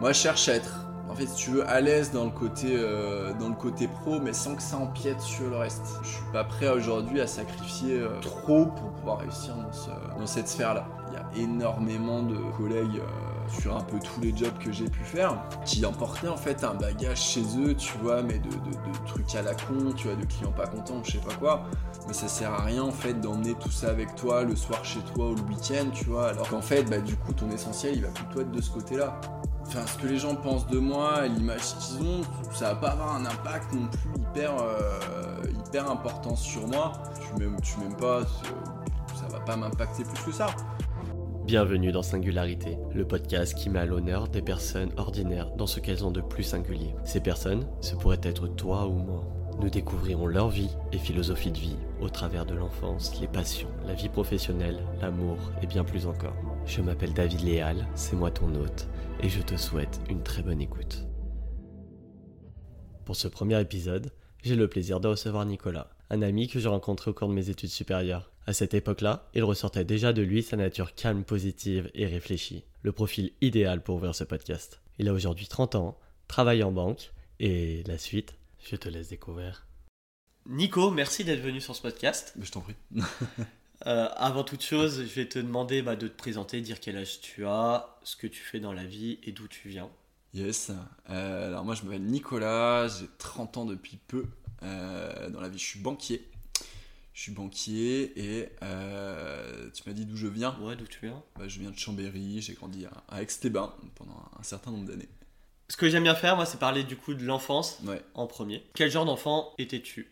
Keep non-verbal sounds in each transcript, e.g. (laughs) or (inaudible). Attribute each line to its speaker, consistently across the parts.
Speaker 1: Moi, je cherche à être, en fait, si tu veux, à l'aise dans le côté, euh, dans le côté pro, mais sans que ça empiète sur le reste. Je suis pas prêt aujourd'hui à sacrifier euh, trop pour pouvoir réussir dans, ce- dans cette sphère-là. Il y a énormément de collègues euh, sur un peu tous les jobs que j'ai pu faire qui emportaient en fait un bagage chez eux, tu vois, mais de, trucs à la con, tu vois, de clients pas contents, je sais pas quoi. Mais ça sert à rien en fait d'emmener tout ça avec toi le soir chez toi ou le week-end, tu vois. Alors qu'en fait, bah, du coup, ton essentiel il va plutôt être de ce côté-là. Enfin, ce que les gens pensent de moi, l'image qu'ils ont, ça va pas avoir un impact non plus hyper, euh, hyper important sur moi. Tu m'aimes, tu m'aimes pas, c'est- ça va pas m'impacter plus que ça.
Speaker 2: Bienvenue dans Singularité, le podcast qui met à l'honneur des personnes ordinaires dans ce qu'elles ont de plus singulier. Ces personnes, ce pourrait être toi ou moi. Nous découvrirons leur vie et philosophie de vie au travers de l'enfance, les passions, la vie professionnelle, l'amour et bien plus encore. Je m'appelle David Léal, c'est moi ton hôte, et je te souhaite une très bonne écoute. Pour ce premier épisode, j'ai le plaisir de recevoir Nicolas, un ami que j'ai rencontré au cours de mes études supérieures. À cette époque-là, il ressortait déjà de lui sa nature calme, positive et réfléchie, le profil idéal pour ouvrir ce podcast. Il a aujourd'hui 30 ans, travaille en banque, et la suite, je te laisse découvrir. Nico, merci d'être venu sur ce podcast.
Speaker 1: Je t'en prie. (laughs)
Speaker 2: Euh, avant toute chose, je vais te demander bah, de te présenter, dire quel âge tu as, ce que tu fais dans la vie et d'où tu viens.
Speaker 1: Yes. Euh, alors moi je m'appelle Nicolas, j'ai 30 ans depuis peu. Euh, dans la vie je suis banquier. Je suis banquier et euh, tu m'as dit d'où je viens.
Speaker 2: Ouais, d'où tu viens
Speaker 1: Bah, je viens de Chambéry, j'ai grandi à, à Aix-les-Bains pendant un certain nombre d'années.
Speaker 2: Ce que j'aime bien faire, moi, c'est parler du coup de l'enfance
Speaker 1: Ouais.
Speaker 2: en premier. Quel genre d'enfant étais-tu?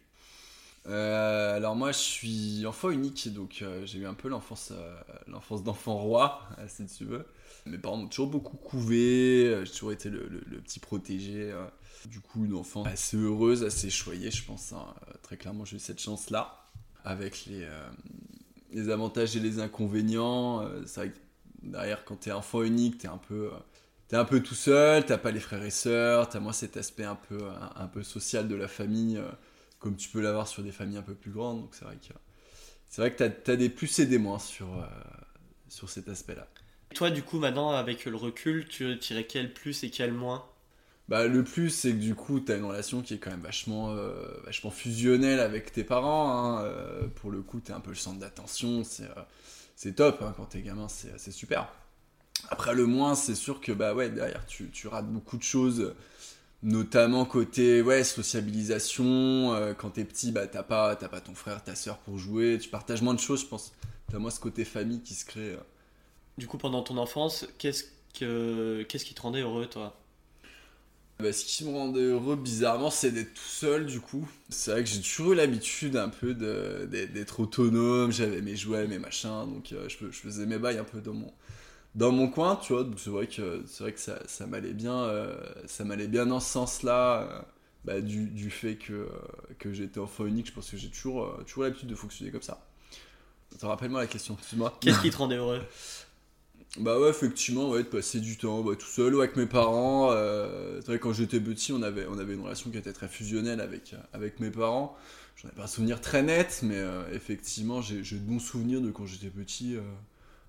Speaker 1: Euh, alors moi je suis enfant unique, donc euh, j'ai eu un peu l'enfance euh, l'enfance d'enfant roi, si tu veux. Mes parents m'ont toujours beaucoup couvé, j'ai toujours été le, le- le petit protégé. Du coup une enfance assez heureuse, assez choyée je pense. hein. Très clairement j'ai eu cette chance-là. Avec les, les avantages et les inconvénients. c'est vrai que derrière quand t'es enfant unique, t'es un peu... T'es un peu tout seul, t'as pas les frères et sœurs, t'as moi cet aspect un peu, un, un peu social de la famille, euh, comme tu peux l'avoir sur des familles un peu plus grandes. Donc c'est vrai que c'est vrai que t'as as des plus et des moins sur, euh, sur cet aspect-là.
Speaker 2: Toi, du coup, maintenant, avec le recul, tu tirais quel plus et quel moins?
Speaker 1: Bah, le plus, c'est que du coup, t'as une relation qui est quand même vachement, euh, vachement fusionnelle avec tes parents. hein. Euh, pour le coup, t'es un peu le centre d'attention. C'est euh, top hein, quand t'es gamin, c'est c'est super. Après, le moins, c'est sûr que bah ouais, derrière, tu, tu rates beaucoup de choses. Notamment côté ouais, sociabilisation. euh, quand t'es petit, bah, t'as pas, t'as pas ton frère, ta soeur pour jouer. Tu partages moins de choses, je pense. T'as moins ce côté famille qui se crée. euh.
Speaker 2: Du coup, pendant ton enfance, qu'est-ce que qu'est-ce qui te rendait heureux, toi?
Speaker 1: Bah, ce qui me rendait heureux bizarrement, c'est d'être tout seul du coup. C'est vrai que j'ai toujours eu l'habitude un peu d'être autonome, j'avais mes jouets, mes machins, donc euh, je, je faisais mes bails un peu dans mon, dans mon coin, tu vois. Donc c'est vrai que, c'est vrai que ça, ça m'allait bien, euh, ça m'allait bien dans ce sens-là, euh, bah, du, du fait que, euh, que j'étais enfant unique, je pense que j'ai toujours, toujours l'habitude de fonctionner comme ça. Attends, rappelle-moi la question, excuse-moi.
Speaker 2: Qu'est-ce qui te rendait heureux?
Speaker 1: Bah ouais, effectivement, ouais, de passer du temps bah, tout seul ou avec mes parents. euh, c'est vrai, quand j'étais petit, on avait, on avait une relation qui était très fusionnelle avec, avec mes parents. J'en ai pas un souvenir très net, mais euh, effectivement, j'ai j'ai de bons souvenirs de quand j'étais petit, euh,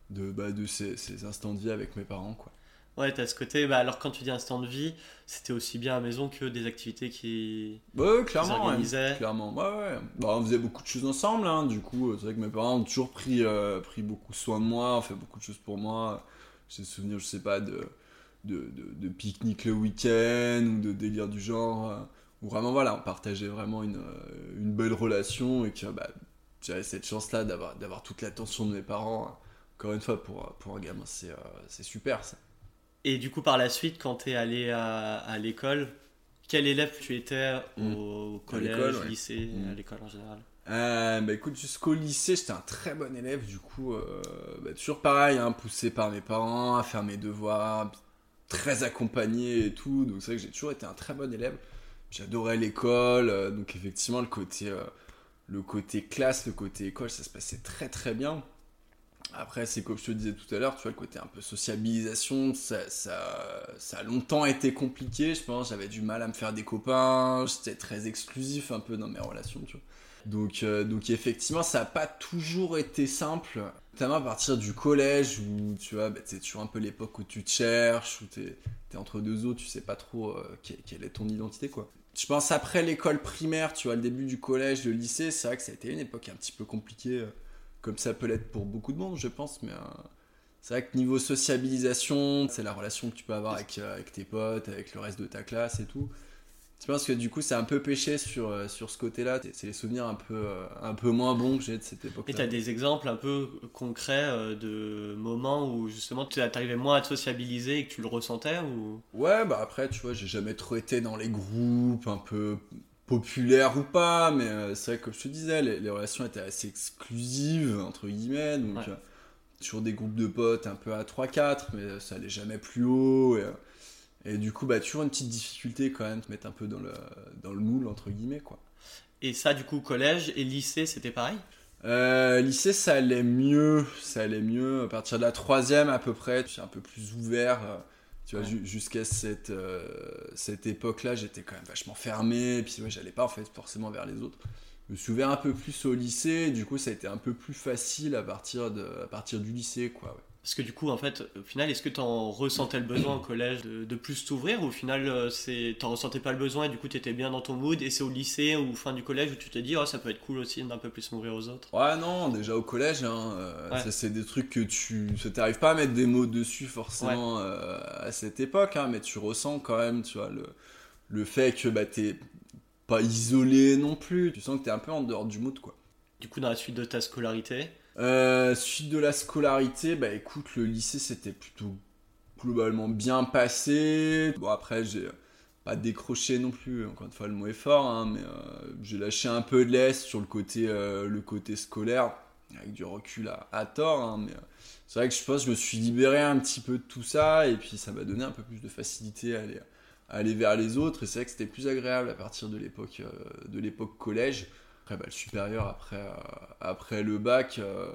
Speaker 1: de, bah, de ces, ces instants de vie avec mes parents, quoi.
Speaker 2: Ouais, t'as ce côté. Bah, alors, quand tu dis instant de vie, c'était aussi bien à la maison que des activités qui.
Speaker 1: Ouais, clairement, ouais, clairement. Ouais, ouais. Bah, on faisait beaucoup de choses ensemble, hein, du coup. euh, C'est vrai que mes parents ont toujours pris, euh, pris beaucoup soin de moi, ont fait beaucoup de choses pour moi. J'ai des souvenirs, je sais pas, de, de, de, de pique-nique le week-end ou de délire du genre. euh, où vraiment, voilà, on partageait vraiment une, euh, une belle relation et que bah, j'avais cette chance-là d'avoir d'avoir toute l'attention de mes parents. Encore une fois, pour, pour un gamin, c'est euh, super ça.
Speaker 2: Et du coup, par la suite, quand t'es allé à, à l'école, quel élève tu étais au,
Speaker 1: Mm.
Speaker 2: au collège,
Speaker 1: ouais.
Speaker 2: lycée, à l'école en général?
Speaker 1: Euh, bah écoute, jusqu'au lycée, j'étais un très bon élève, du coup, euh, bah, toujours pareil, hein, poussé par mes parents à faire mes devoirs, très accompagné et tout, donc c'est vrai que j'ai toujours été un très bon élève. J'adorais l'école, euh, donc effectivement, le côté, le côté classe, le côté école, ça se passait très très bien. Après, c'est comme je te disais tout à l'heure, tu vois, le côté un peu sociabilisation, ça, a longtemps été compliqué, je pense. J'avais du mal à me faire des copains, j'étais très exclusif un peu dans mes relations, tu vois. Donc, euh, donc effectivement, ça n'a pas toujours été simple. Notamment à partir du collège où tu vois, bah, c'est toujours un peu l'époque où tu te cherches, où tu es, entre deux eaux, tu sais pas trop euh, quelle, est ton identité quoi. Je pense après l'école primaire, tu vois, le début du collège, le lycée, c'est vrai que ça a été une époque un petit peu compliquée, euh, comme ça peut l'être pour beaucoup de monde, je pense, mais c'est vrai que niveau sociabilisation, c'est la relation que tu peux avoir avec, avec tes potes, avec le reste de ta classe et tout. Je pense que du coup, c'est un peu péché sur, euh, sur ce côté-là. C'est les souvenirs un peu, euh, un peu moins bons que j'ai de cette époque-là.
Speaker 2: Et tu as des exemples un peu concrets euh, de moments où justement tu arrivais moins à te sociabiliser et que tu le ressentais ou...
Speaker 1: Ouais, bah après, tu vois, j'ai jamais trop été dans les groupes un peu populaires ou pas, mais c'est vrai que comme je te disais, les, relations étaient assez exclusives, entre guillemets. Donc, toujours des groupes de potes un peu à 3-4, mais ça allait jamais plus haut. Et, et du coup, bah, toujours une petite difficulté quand même, te mettre un peu dans le, dans le moule, entre guillemets, quoi.
Speaker 2: Et ça, du coup, collège et lycée, c'était pareil?
Speaker 1: Euh, lycée, ça allait mieux, ça allait mieux. À partir de la troisième, à peu près, tu es un peu plus ouvert. Tu vois, jusqu'à cette, euh, cette époque-là, j'étais quand même vachement fermé. Et puis, ouais, j'allais pas en fait forcément vers les autres. Je me suis ouvert un peu plus au lycée. Du coup, ça a été un peu plus facile à partir, de, à partir du lycée, quoi. Ouais.
Speaker 2: Parce que du coup, en fait, au final, est-ce que tu en ressentais le besoin au collège de, plus t'ouvrir ou au final, euh, c'est t'en ressentais pas le besoin et du coup, tu étais bien dans ton mood et c'est au lycée ou fin du collège où tu te dis, oh, ça peut être cool aussi d'un peu plus m'ouvrir aux autres?
Speaker 1: Ouais, non, déjà au collège, hein, euh, c'est des trucs que tu. t'arrives pas à mettre des mots dessus forcément euh, à cette époque, hein, mais tu ressens quand même, tu vois, le, le fait que bah, t'es pas isolé non plus. Tu sens que t'es un peu en dehors du mood, quoi.
Speaker 2: Du coup, dans la suite de ta scolarité,
Speaker 1: euh, suite de la scolarité, bah écoute, le lycée c'était plutôt globalement bien passé. Bon, après, j'ai pas décroché non plus, encore une fois, le mot est fort, hein, mais euh, j'ai lâché un peu de l'est sur le côté, euh, le côté scolaire, avec du recul à, tort, hein, mais c'est vrai que je pense je me suis libéré un petit peu de tout ça, et puis ça m'a donné un peu plus de facilité à aller, à aller vers les autres, et c'est vrai que c'était plus agréable à partir de l'époque collège. Après, bah, le supérieur, après, euh, après le bac, euh,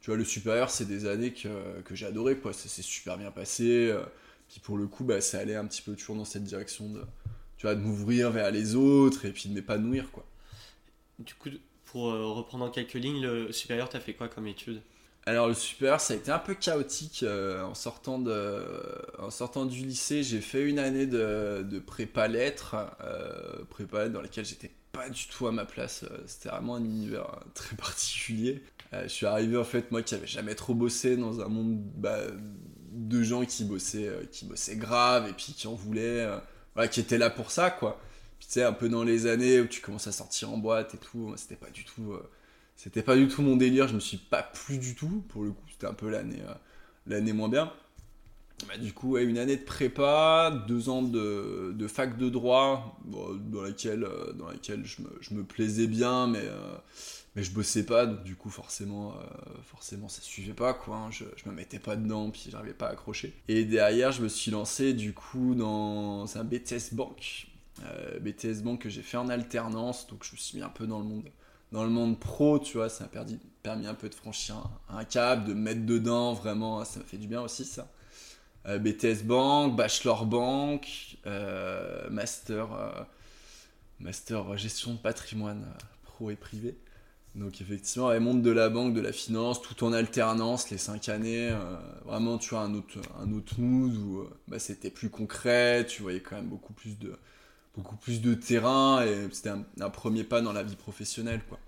Speaker 1: tu vois, le supérieur, c'est des années que, que j'ai adoré, quoi. Ça s'est super bien passé. Euh, puis pour le coup, bah, ça allait un petit peu toujours dans cette direction de, tu vois, de m'ouvrir vers les autres et puis de m'épanouir, quoi.
Speaker 2: Du coup, pour reprendre en quelques lignes, le supérieur, t'as fait quoi comme étude?
Speaker 1: Alors le supérieur, ça a été un peu chaotique en, sortant de, en sortant du lycée. J'ai fait une année de, de prépa lettres, prépa lettres dans laquelle j'étais pas du tout à ma place. Euh, c'était vraiment un univers euh, très (laughs) particulier. Euh, je suis arrivé en fait, moi qui avais jamais trop bossé dans un monde bah, de gens qui bossaient, qui bossaient grave et puis qui en voulaient, qui étaient là pour ça quoi. Tu sais, un peu dans les années où tu commences à sortir en boîte et tout, c'était pas du tout, c'était pas du tout mon délire. Je me suis pas plu du tout pour le coup. C'était un peu l'année, l'année moins bien. Bah, du coup, une année de prépa, deux ans de, fac de droit, dans, laquelle, euh, dans laquelle je me, plaisais bien, mais, euh, mais je bossais pas, donc du coup, forcément, euh, forcément ça suivait pas, quoi. Hein. je, je me mettais pas dedans, puis j'arrivais pas à accrocher. Et derrière, je me suis lancé, du coup, dans un BTS Bank. BTS Bank que j'ai fait en alternance, donc je me suis mis un peu dans le monde dans le monde pro, tu vois, ça m'a permis, permis un peu de franchir un, un cap, de mettre dedans, vraiment, ça m'a fait du bien aussi, ça. Euh, BTS Bank, Bachelor Bank, euh, Master, euh, Master Gestion de patrimoine pro et privé. Donc effectivement, elle monte de la banque, de la finance, tout en alternance, les cinq années. vraiment, tu vois, un autre, un autre mood où bah, c'était plus concret, tu voyais quand même beaucoup plus de, beaucoup plus de terrain et c'était un, un, premier pas dans la vie professionnelle, quoi.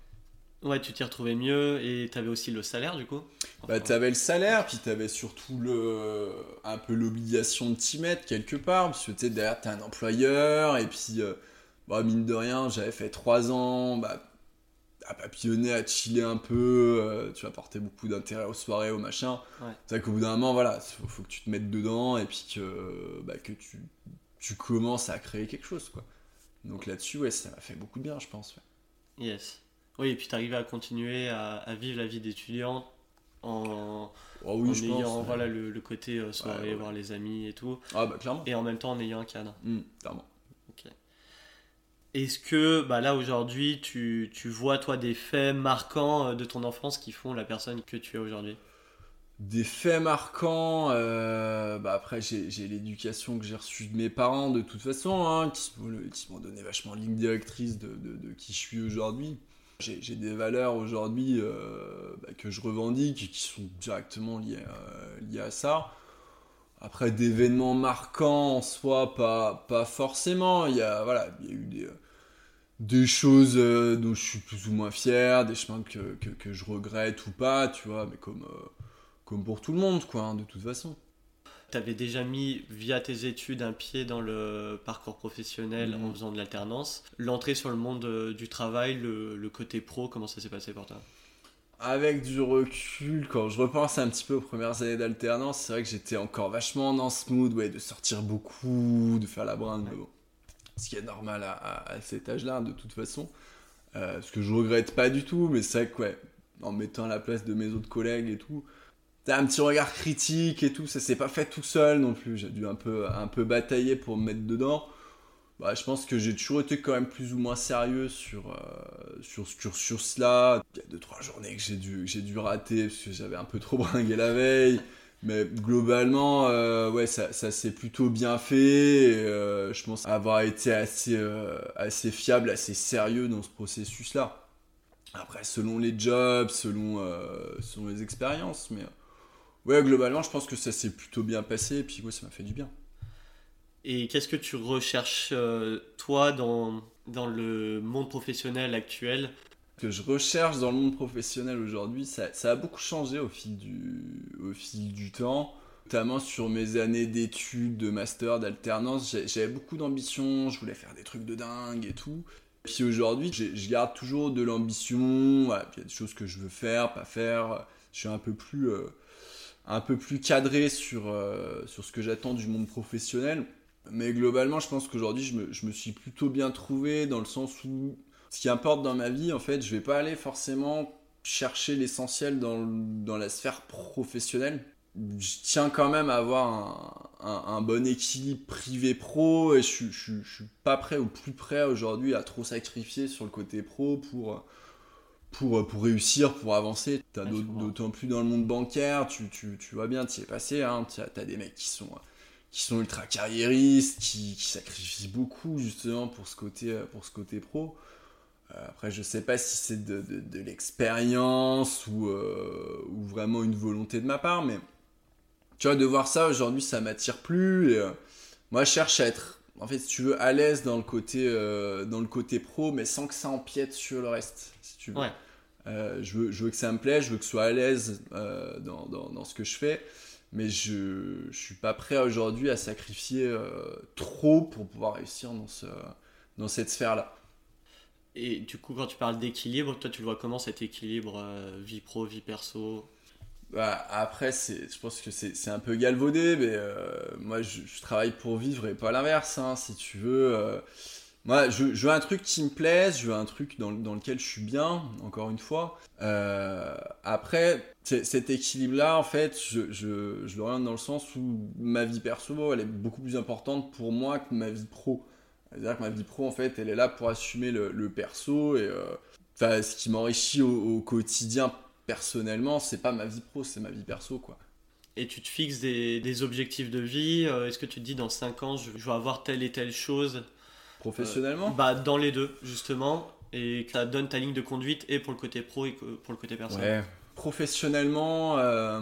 Speaker 2: Ouais, tu t'y retrouvais mieux et tu avais aussi le salaire du coup
Speaker 1: Bah, tu avais le salaire, puis tu avais surtout le, un peu l'obligation de t'y mettre quelque part, parce que tu sais, derrière, tu un employeur, et puis, euh, bah, mine de rien, j'avais fait trois ans bah, à papillonner, à chiller un peu, euh, tu apportais beaucoup d'intérêt aux soirées, aux machins. C'est vrai qu'au bout d'un moment, voilà, il faut, que tu te mettes dedans, et puis que, bah, que tu, tu commences à créer quelque chose, quoi. Donc là-dessus, ouais, ça m'a fait beaucoup de bien, je pense.
Speaker 2: Yes. Oui, et puis tu arrives à continuer à, vivre la vie d'étudiant en,
Speaker 1: oh oui,
Speaker 2: ayant voilà, le, côté euh, soirée, voir les amis et tout.
Speaker 1: Ah bah clairement.
Speaker 2: Et en même temps en ayant un cadre.
Speaker 1: Mmh, clairement.
Speaker 2: Ok. Est-ce que bah, là aujourd'hui tu, tu, vois toi des faits marquants euh, de ton enfance qui font la personne que tu es aujourd'hui?
Speaker 1: Des faits marquants, euh, bah après j'ai l'éducation que j'ai reçue de mes parents de toute façon, hein, qui, m'ont donné vachement ligne directrice de, de, de, qui je suis aujourd'hui. J'ai des valeurs aujourd'hui euh, bah, que je revendique qui sont directement liées, liées à ça. Après, d'événements marquants en soi, pas, pas forcément. Il y a, voilà, il y a eu des, des choses dont je suis plus ou moins fier, des chemins que, que, que, je regrette ou pas, tu vois, mais comme, comme pour tout le monde, quoi, hein, de toute façon
Speaker 2: tu avais déjà mis via tes études un pied dans le parcours professionnel en mhm. faisant de l'alternance. L'entrée sur le monde euh, du travail, le, côté pro, comment ça s'est passé pour toi?
Speaker 1: Avec du recul, quand je repense un petit peu aux premières années d'alternance, c'est vrai que j'étais encore vachement dans ce mood ouais, de sortir beaucoup, de faire la brinde, ce qui est normal à, cet âge-là, de toute façon. Euh, ce que je regrette pas du tout, mais c'est vrai que, ouais, en mettant à la place de mes autres collègues et tout, T'as un petit regard critique et tout, ça s'est pas fait tout seul non plus. J'ai dû un peu, un peu batailler pour me mettre dedans. Bah, je pense que j'ai toujours été quand même plus ou moins sérieux sur, euh, sur, sur, cela. Il y a deux trois journées que j'ai dû, dû rater parce que j'avais un peu trop (laughs) bringué la veille. Mais globalement, euh, ouais, ça, ça s'est plutôt bien fait. Euh, je pense avoir été assez, assez fiable, assez sérieux dans ce processus-là. Après, selon les jobs, selon, selon les expériences, mais Ouais, globalement, je pense que ça s'est plutôt bien passé et puis ouais, ça m'a fait du bien.
Speaker 2: Et qu'est-ce que tu recherches, euh, toi, dans, dans le monde professionnel actuel?
Speaker 1: Que je recherche dans le monde professionnel aujourd'hui, ça, ça, a beaucoup changé au fil du, au fil du temps, notamment sur mes années d'études, de master, d'alternance. J'avais beaucoup d'ambition, je voulais faire des trucs de dingue et tout. Puis aujourd'hui, je garde toujours de l'ambition. il y a des choses que je veux faire, pas faire. Je suis un peu plus. Euh, un peu plus cadré sur, euh, sur ce que j'attends du monde professionnel. Mais globalement, je pense qu'aujourd'hui, je me, je me, suis plutôt bien trouvé dans le sens où ce qui importe dans ma vie, en fait, je vais pas aller forcément chercher l'essentiel dans, dans, la sphère professionnelle. Je tiens quand même à avoir un, un, bon équilibre privé-pro et je, je, je, suis pas prêt ou plus prêt aujourd'hui à trop sacrifier sur le côté pro pour pour, euh, pour réussir, pour avancer. T'as d'autant plus dans le monde bancaire, tu, tu, tu vois bien, tu y es passé, hein, tu as, des mecs qui sont, qui sont ultra carriéristes, qui, qui, sacrifient beaucoup justement pour ce côté, euh, pour ce côté pro. Euh, après, je sais pas si c'est de, de, de l'expérience ou, ou vraiment une volonté de ma part, mais tu vois, de voir ça aujourd'hui, ça m'attire plus. Et, moi, je cherche à être, en fait, si tu veux, à l'aise dans le côté, dans le côté pro, mais sans que ça empiète sur le reste, si tu veux. Ouais. Euh, je, veux, je, veux, que ça me plaise, je veux que ce soit à l'aise euh, dans, dans, dans, ce que je fais, mais je ne suis pas prêt aujourd'hui à sacrifier euh, trop pour pouvoir réussir dans, ce, dans cette sphère-là.
Speaker 2: Et du coup, quand tu parles d'équilibre, toi, tu le vois comment cet équilibre vie pro, vie perso?
Speaker 1: Bah, Après, je pense que c'est un peu galvaudé, mais moi, je, je, travaille pour vivre et pas l'inverse. Hein, si tu veux, moi, je, veux un truc qui me plaise, je veux un truc dans, dans lequel je suis bien, encore une fois. Euh, après, cet équilibre-là, en fait, je, je, je dans le sens où ma vie perso, elle est beaucoup plus importante pour moi que ma vie pro. C'est-à-dire que ma vie pro, en fait, elle est là pour assumer le, le perso et euh, ce qui m'enrichit au, quotidien personnellement, c'est pas ma vie pro, c'est ma vie perso, quoi.
Speaker 2: Et tu te fixes des, des objectifs de vie. Euh, est-ce que tu te dis dans 5 ans, je, je vais avoir telle et telle chose?
Speaker 1: Professionnellement
Speaker 2: Bah dans les deux justement et ça donne ta ligne de conduite et pour le côté pro et pour le côté personnel.
Speaker 1: Ouais. Professionnellement, euh,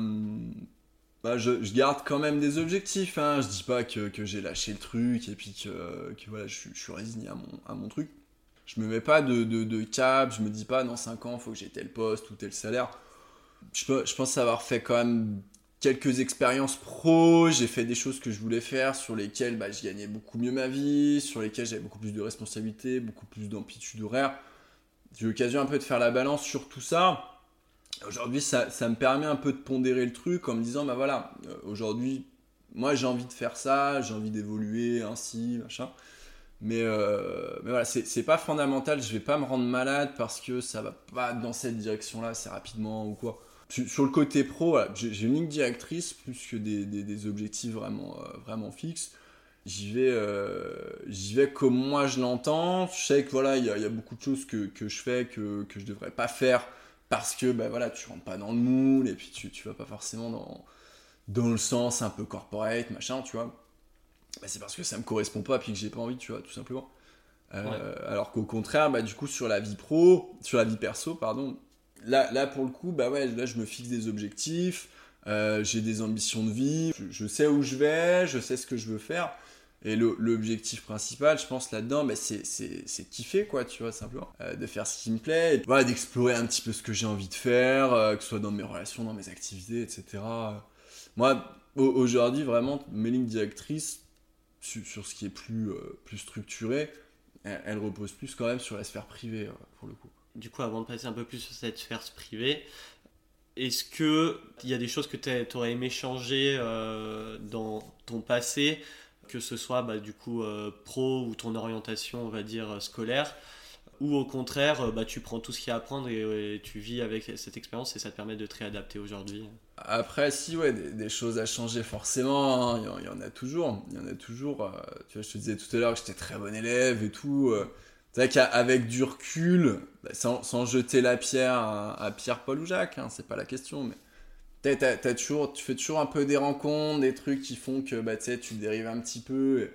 Speaker 1: bah, je, garde quand même des objectifs. Hein. Je dis pas que, que j'ai lâché le truc et puis que, que voilà, je, je, suis résigné à mon, à mon truc. Je me mets pas de, de, de cap, je me dis pas dans 5 ans, il faut que j'ai tel poste ou tel salaire. Je, je pense avoir fait quand même quelques expériences pro, j'ai fait des choses que je voulais faire, sur lesquelles bah, je gagnais beaucoup mieux ma vie, sur lesquelles j'avais beaucoup plus de responsabilités, beaucoup plus d'amplitude horaire. J'ai eu l'occasion un peu de faire la balance sur tout ça. Aujourd'hui, ça, me permet un peu de pondérer le truc en me disant, bah voilà, euh, aujourd'hui, moi j'ai envie de faire ça, j'ai envie d'évoluer ainsi, machin. Mais, euh, mais voilà, c'est pas fondamental, je vais pas me rendre malade parce que ça va pas dans cette direction-là assez rapidement ou quoi. Sur le côté pro, j'ai une ligne directrice plus que des, des, objectifs vraiment, euh, vraiment fixes. J'y vais, euh, j'y vais comme moi je l'entends. Je sais que voilà, il y, y, a beaucoup de choses que, que je fais que, que je devrais pas faire parce que ben voilà, tu rentres pas dans le moule et puis tu, tu vas pas forcément dans, dans le sens un peu corporate, machin, tu vois. Ben c'est parce que ça me correspond pas et puis que j'ai pas envie, tu vois, tout simplement. Alors qu'au contraire, bah, du coup, sur la vie pro, sur la vie perso, pardon, là, là pour le coup, bah ouais, je me fixe des objectifs, j'ai des ambitions de vie, je, sais où je vais, je sais ce que je veux faire. Et l'objectif principal, je pense, là-dedans, bah, c'est kiffer, quoi, tu vois, simplement. Euh, de faire ce qui me plaît, voilà, d'explorer un petit peu ce que j'ai envie de faire, euh, que ce soit dans mes relations, dans mes activités, etc. Moi, aujourd'hui, vraiment, mes lignes directrices, sur, ce qui est plus, euh, plus structuré, elles, reposent plus quand même sur la sphère privée, pour le coup.
Speaker 2: Du coup, avant de passer un peu plus sur cette sphère privée, est-ce qu'il y a des choses que tu aurais aimé changer dans ton passé que ce soit bah, du coup euh, pro ou ton orientation, on va dire, euh, scolaire, ou au contraire, euh, bah, tu prends tout ce qu'il y a à apprendre et, tu vis avec cette expérience et ça te permet de te réadapter aujourd'hui?
Speaker 1: Après, si, ouais, des, choses à changer forcément, hein, il y, en a toujours. Il y en a toujours. tu vois, je te disais tout à l'heure que j'étais très bon élève et tout. C'est vrai qu'avec du recul, bah, sans, jeter la pierre à, Pierre, Paul ou Jacques, hein, c'est pas la question, mais tu fais toujours un peu des rencontres, des trucs qui font que bah, tu dérives un petit peu.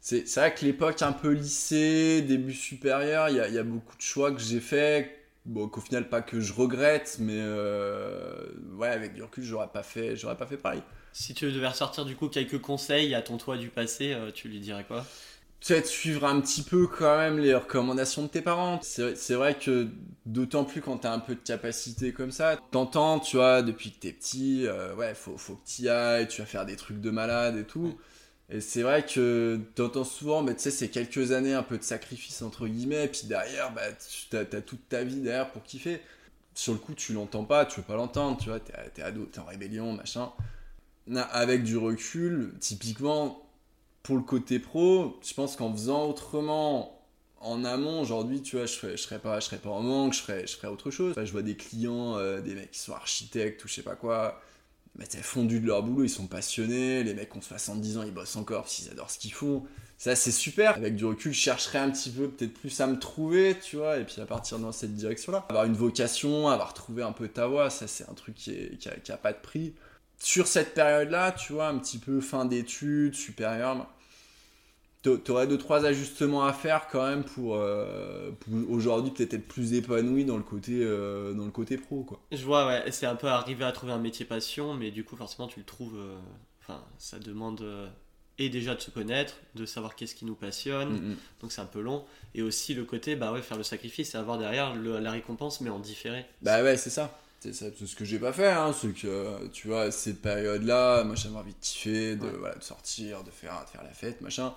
Speaker 1: C'est vrai que l'époque un peu lycée, début supérieur, il y a, beaucoup de choix que j'ai fait. Bon, qu'au final, pas que je regrette, mais euh, avec du recul, j'aurais pas fait, pas fait pareil.
Speaker 2: Si tu devais ressortir du coup quelques conseils à ton toi du passé, euh, tu lui dirais quoi?
Speaker 1: Tu de suivre un petit peu quand même les recommandations de tes parents. C'est vrai que d'autant plus quand tu as un peu de capacité comme ça, t'entends, tu vois, depuis que t'es petit, euh, ouais, faut, faut que t'y ailles, tu vas faire des trucs de malade et tout. Et c'est vrai que t'entends souvent, mais tu sais, c'est quelques années un peu de sacrifice entre guillemets, et puis derrière, bah, tu as, toute ta vie derrière pour kiffer. Sur le coup, tu l'entends pas, tu veux pas l'entendre, tu vois, t'es es ado, t'es en rébellion, machin. Avec du recul, typiquement, pour le côté pro, je pense qu'en faisant autrement en amont, aujourd'hui, tu vois, je serais, serais pas, je pas en manque, je ferais, je autre chose. je vois des clients, euh, des mecs qui sont architectes ou je sais pas quoi, mais t'es fondu de leur boulot, ils sont passionnés, les mecs ont 70 ans, ils bossent encore parce adorent ce qu'ils font. Ça, c'est super. Avec du recul, je chercherais un petit peu, peut-être plus à me trouver, tu vois, et puis à partir dans cette direction-là. Avoir une vocation, avoir trouvé un peu ta voie, ça, c'est un truc qui, est, qui a pas de prix sur cette période-là, tu vois, un petit peu fin d'études, supérieure, tu aurais deux trois ajustements à faire quand même pour, euh, aujourd'hui peut-être être plus épanoui dans le côté euh, dans le côté pro quoi.
Speaker 2: Je vois ouais, c'est un peu arriver à trouver un métier passion mais du coup forcément tu le trouves euh, enfin ça demande et déjà de se connaître, de savoir qu'est-ce qui nous passionne, mm, mm. donc c'est un peu long et aussi le côté bah ouais faire le sacrifice et avoir derrière la récompense mais en différé.
Speaker 1: Bah ouais, c'est ça. C'est ce que j'ai pas fait, hein, c'est que tu vois, cette période-là, moi j'avais envie de kiffer, de, voilà, de sortir, de faire, de faire la fête, machin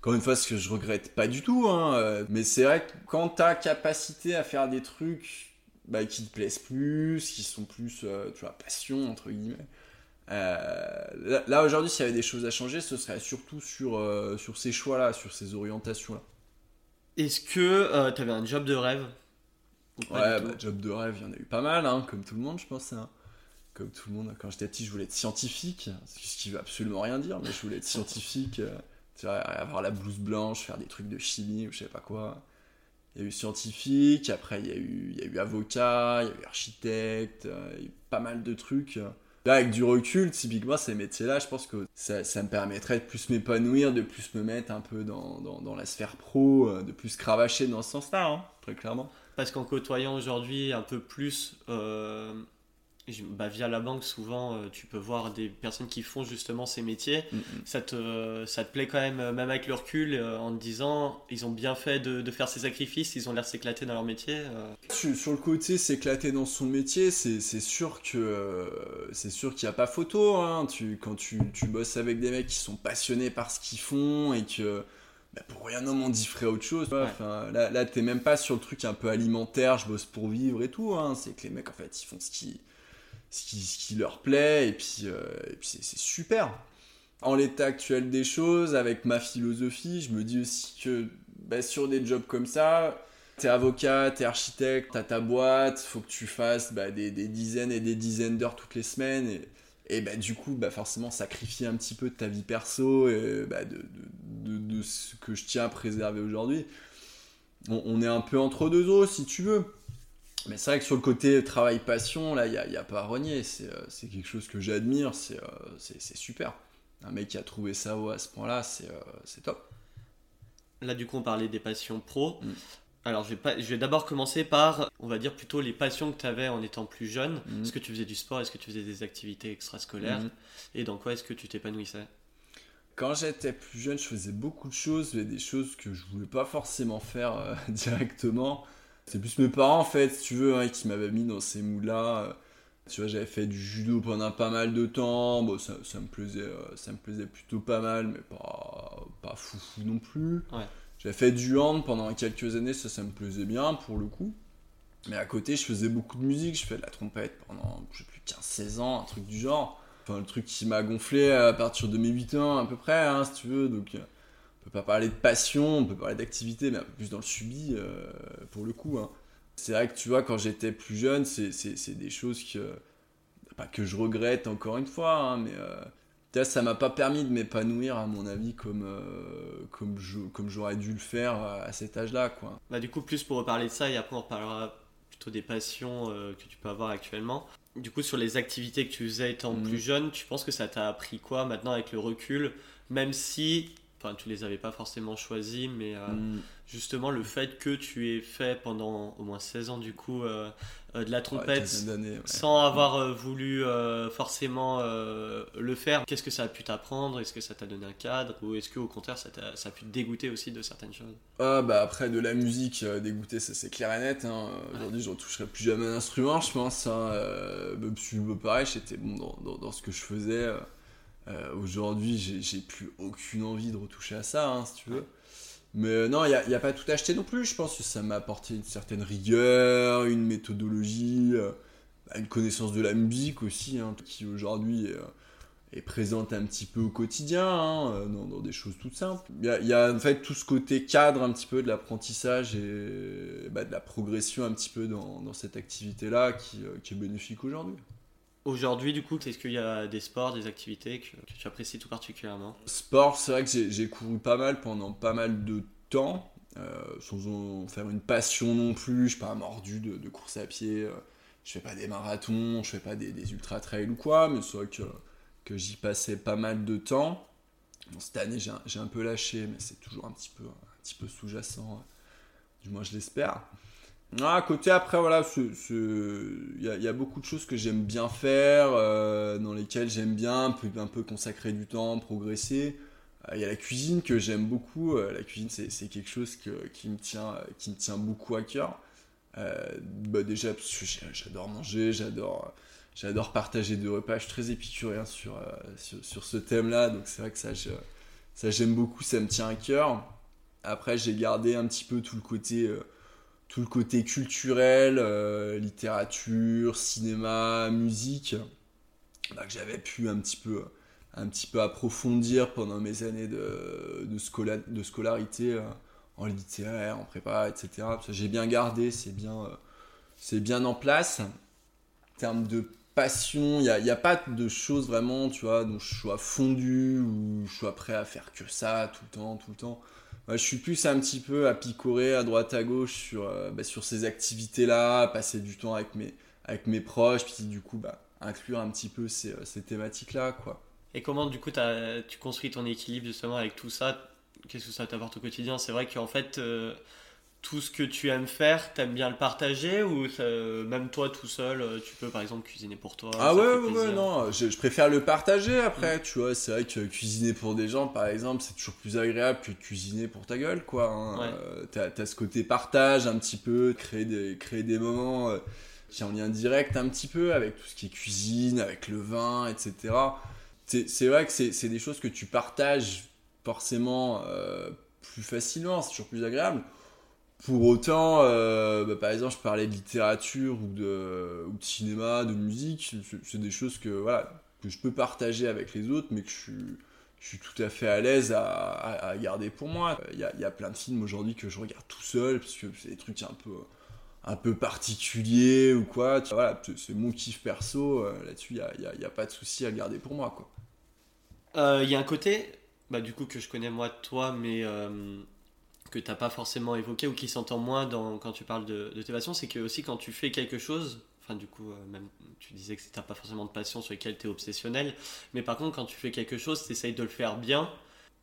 Speaker 1: encore une fois, ce que je regrette pas du tout, hein, euh, mais c'est vrai que quand t'as capacité à faire des trucs bah, qui te plaisent plus, qui sont plus, euh, tu vois, passion, entre guillemets, euh, là, aujourd'hui, s'il y avait des choses à changer, ce serait surtout sur, sur ces choix-là, sur ces orientations-là.
Speaker 2: Est-ce que tu avais un job de rêve
Speaker 1: Ouais, bah, job de rêve, il y en a eu pas mal, hein, comme tout le monde, je pense. Hein. Comme tout le monde, quand j'étais petit, je voulais être scientifique, ce qui veut absolument rien dire, mais je voulais être scientifique avoir la blouse blanche, faire des trucs de chimie ou je sais pas quoi. Il y a eu scientifique, après il y a eu, il y a eu avocat, il y a eu architecte, euh, il y a eu pas mal de trucs. Là, avec du recul, typiquement, ces métiers-là, je pense que ça, me permettrait de plus m'épanouir, de plus me mettre un peu dans, dans, dans la sphère pro, euh, de plus cravacher dans ce sens-là, hein, très clairement.
Speaker 2: Parce qu'en côtoyant aujourd'hui un peu plus euh, bah, via la banque, souvent, euh, tu peux voir des personnes qui font justement ces métiers. Mm. Ça, te, ça te plaît quand même, euh, même avec le recul, euh, en te disant, ils ont bien fait de, de faire ces sacrifices, ils ont l'air s'éclater dans leur métier.
Speaker 1: Sur, le côté, s'éclater dans son métier, c'est sûr que c'est sûr qu'il n'y a pas photo. Hein. Tu, quand tu, tu, bosses avec des mecs qui sont passionnés par ce qu'ils font et que bah, pour rien au monde, ils feraient autre chose. Enfin, là, là t'es même pas sur le truc un peu alimentaire, je bosse pour vivre et tout. Hein. C'est que les mecs, en fait, ils font ce qu'ils ce qui, leur plaît, et puis, euh, c'est super. En l'état actuel des choses, avec ma philosophie, je me dis aussi que bah, sur des jobs comme ça, t'es avocat, t'es architecte, t'as ta boîte, faut que tu fasses bah, des, dizaines et des dizaines d'heures toutes les semaines, et, bah, du coup, forcément, sacrifier un petit peu de ta vie perso et de, de, de, ce que je tiens à préserver aujourd'hui. On, on, est un peu entre deux eaux, si tu veux. Mais c'est vrai que sur le côté travail-passion, là, il n'y a, pas à renier. Euh, c'est quelque chose que j'admire, euh, c'est, super. Un mec qui a trouvé ça à ce point-là, c'est, euh, c'est top.
Speaker 2: Là, du coup, on parlait des passions pro.
Speaker 1: Mm.
Speaker 2: Alors, je vais, pas, je vais d'abord commencer par, on va dire plutôt les passions que tu avais en étant plus jeune.
Speaker 1: Mhm.
Speaker 2: Est-ce que tu faisais du sport? Est-ce que tu faisais des activités extrascolaires?
Speaker 1: Mhm.
Speaker 2: Et dans quoi est-ce que tu t'épanouissais?
Speaker 1: Quand j'étais plus jeune, je faisais beaucoup de choses, mais des choses que je voulais pas forcément faire euh, (laughs) directement. C'est plus mes parents, en fait, si tu veux, hein, qui m'avaient mis dans ces moules-là. Euh, Tu vois, j'avais fait du judo pendant pas mal de temps. Bon, ça, ça me plaisait, euh, ça me plaisait plutôt pas mal, mais pas, pas foufou non plus.
Speaker 2: Ouais.
Speaker 1: J'avais fait du hand pendant quelques années, ça, ça me plaisait bien pour le coup. Mais à côté, je faisais beaucoup de musique. Je fais de la trompette pendant, je sais plus, 15-16 ans, un truc du genre. Enfin, le truc qui m'a gonflé à partir de mes 8 ans, à peu près, hein, si tu veux. Donc, euh, peut pas parler de passion, on peut parler d'activité, mais un peu plus dans le subi, euh, pour le coup. hein. C'est vrai que tu vois, quand j'étais plus jeune, c'est, des choses que, pas que je regrette encore une fois, hein, mais euh, ça m'a pas permis de m'épanouir, à mon avis, comme, euh, comme, je, comme j'aurais dû le faire à cet âge-là, quoi.
Speaker 2: Bah, du coup, plus pour reparler de ça, et après on reparlera plutôt des passions euh, que tu peux avoir actuellement. Du coup, sur les activités que tu faisais étant
Speaker 1: Mhm.
Speaker 2: plus jeune, tu penses que ça t'a appris quoi maintenant avec le recul? Même si, enfin, tu les avais pas forcément choisis, mais euh,
Speaker 1: Mm.
Speaker 2: justement, le fait que tu aies fait pendant au moins 16 ans, du coup, euh, euh, de la trompette.
Speaker 1: ouais.
Speaker 2: Sans avoir euh, voulu forcément le faire, qu'est-ce que ça a pu t'apprendre? Est-ce que ça t'a donné un cadre? Ou est-ce qu'au contraire ça, a pu te dégoûter aussi de certaines choses?
Speaker 1: Ah bah après de la musique dégoûté ça c'est clair et net hein. aujourd'hui je retoucherai plus jamais un instrument je pense hein. bah, bah, pareil j'étais bon dans, dans- dans ce que je faisais euh, aujourd'hui j'ai plus aucune envie de retoucher à ça hein, si tu veux mais euh, non il n'y a, pas tout acheté non plus je pense que ça m'a apporté une certaine rigueur une méthodologie euh, une connaissance de la musique aussi hein, qui aujourd'hui est, euh, est présente un petit peu au quotidien, hein, dans, des choses toutes simples. Il y a, en fait tout ce côté cadre un petit peu de l'apprentissage et bah, de la progression un petit peu dans, cette activité-là qui est bénéfique aujourd'hui.
Speaker 2: Aujourd'hui, du coup, est-ce qu'il y a des sports, des activités que, tu apprécies tout particulièrement?
Speaker 1: Sport, c'est vrai que j'ai- couru pas mal pendant pas mal de temps, euh, sans en faire une passion non plus. Je suis pas mordu de, course à pied. euh, je fais pas des marathons, je fais pas des, ultra trails ou quoi, mais c'est vrai que, j'y passais pas mal de temps. Cette année, j'ai un, j'ai un peu lâché, mais c'est toujours un petit peu, un petit peu sous-jacent, euh, du moins je l'espère. Ah, à côté, après, voilà, il y, a- beaucoup de choses que j'aime bien faire, euh, dans lesquelles j'aime bien un peu, consacrer du temps, progresser. Euh, Il y a la cuisine que j'aime beaucoup. Euh, la cuisine, c'est quelque chose qui, me tient, beaucoup à cœur. Bah déjà, parce j'adore manger, j'adore j'adore partager des repas. Je suis très épicurien sur, sur, ce thème-là, donc c'est vrai que ça, ça j'aime beaucoup, ça me tient à cœur. Après, j'ai gardé un petit peu tout le côté, tout le côté culturel, euh, littérature, cinéma, musique, bah, que j'avais pu un petit peu approfondir pendant mes années de, de, scola- de scolarité euh, en littéraire, en prépa, etc. J'ai bien gardé, c'est bien, euh, c'est bien en place. En termes de passion, il n'y a pas de choses vraiment, tu vois, dont je sois fondu ou je sois prêt à faire que ça tout le temps, tout le temps. Je suis plus un petit peu à picorer à droite à gauche sur, euh, bah, sur ces activités-là, passer du temps avec mes, avec mes proches, puis du coup, bah, inclure un petit peu ces, euh, ces thématiques-là, quoi.
Speaker 2: Et comment, du coup, tu construis ton équilibre justement avec tout ça? Qu'est-ce que ça t'apporte au quotidien? C'est vrai qu'en fait, euh, tout ce que tu aimes faire, t'aimes bien le partager ou ça- même toi tout seul, euh, tu peux par exemple cuisiner pour toi
Speaker 1: Ah ouais, ouais, non, je, je préfère le partager après, tu vois, c'est vrai que cuisiner pour des gens, par exemple, c'est toujours plus agréable que de cuisiner pour ta gueule, quoi. hein.
Speaker 2: Ouais.
Speaker 1: Euh, t'as, t'as ce côté partage un petit peu, créer des, créer des moments euh, qui en lien direct un petit peu avec tout ce qui est cuisine, avec le vin, etc. C'est, c'est vrai que c'est, c'est des choses que tu partages forcément euh, plus facilement, c'est toujours plus agréable. Pour autant, euh, bah, par exemple, je parlais de littérature ou de, cinéma, de musique, c'est- des choses que, voilà, que je peux partager avec les autres, mais que je suis, je suis tout à fait à l'aise à, garder pour moi. Il y a, plein de films aujourd'hui que je regarde tout seul, parce que c'est des trucs un peu, un peu particuliers ou quoi. Voilà, c'est- mon kiff perso, euh, là-dessus, il n'y a, y a- pas de souci à garder pour moi.
Speaker 2: Euh, Il y a un côté, bah, du coup, que je connais moi de toi, mais que t'as pas forcément évoqué ou qui s'entend moins dans, quand tu parles de, de tes passions, c'est que aussi quand tu fais quelque chose, enfin du coup, euh, même tu disais que t'as pas forcément de passion sur lesquelles tu es obsessionnel, mais par contre quand tu fais quelque chose, tu essayes de le faire bien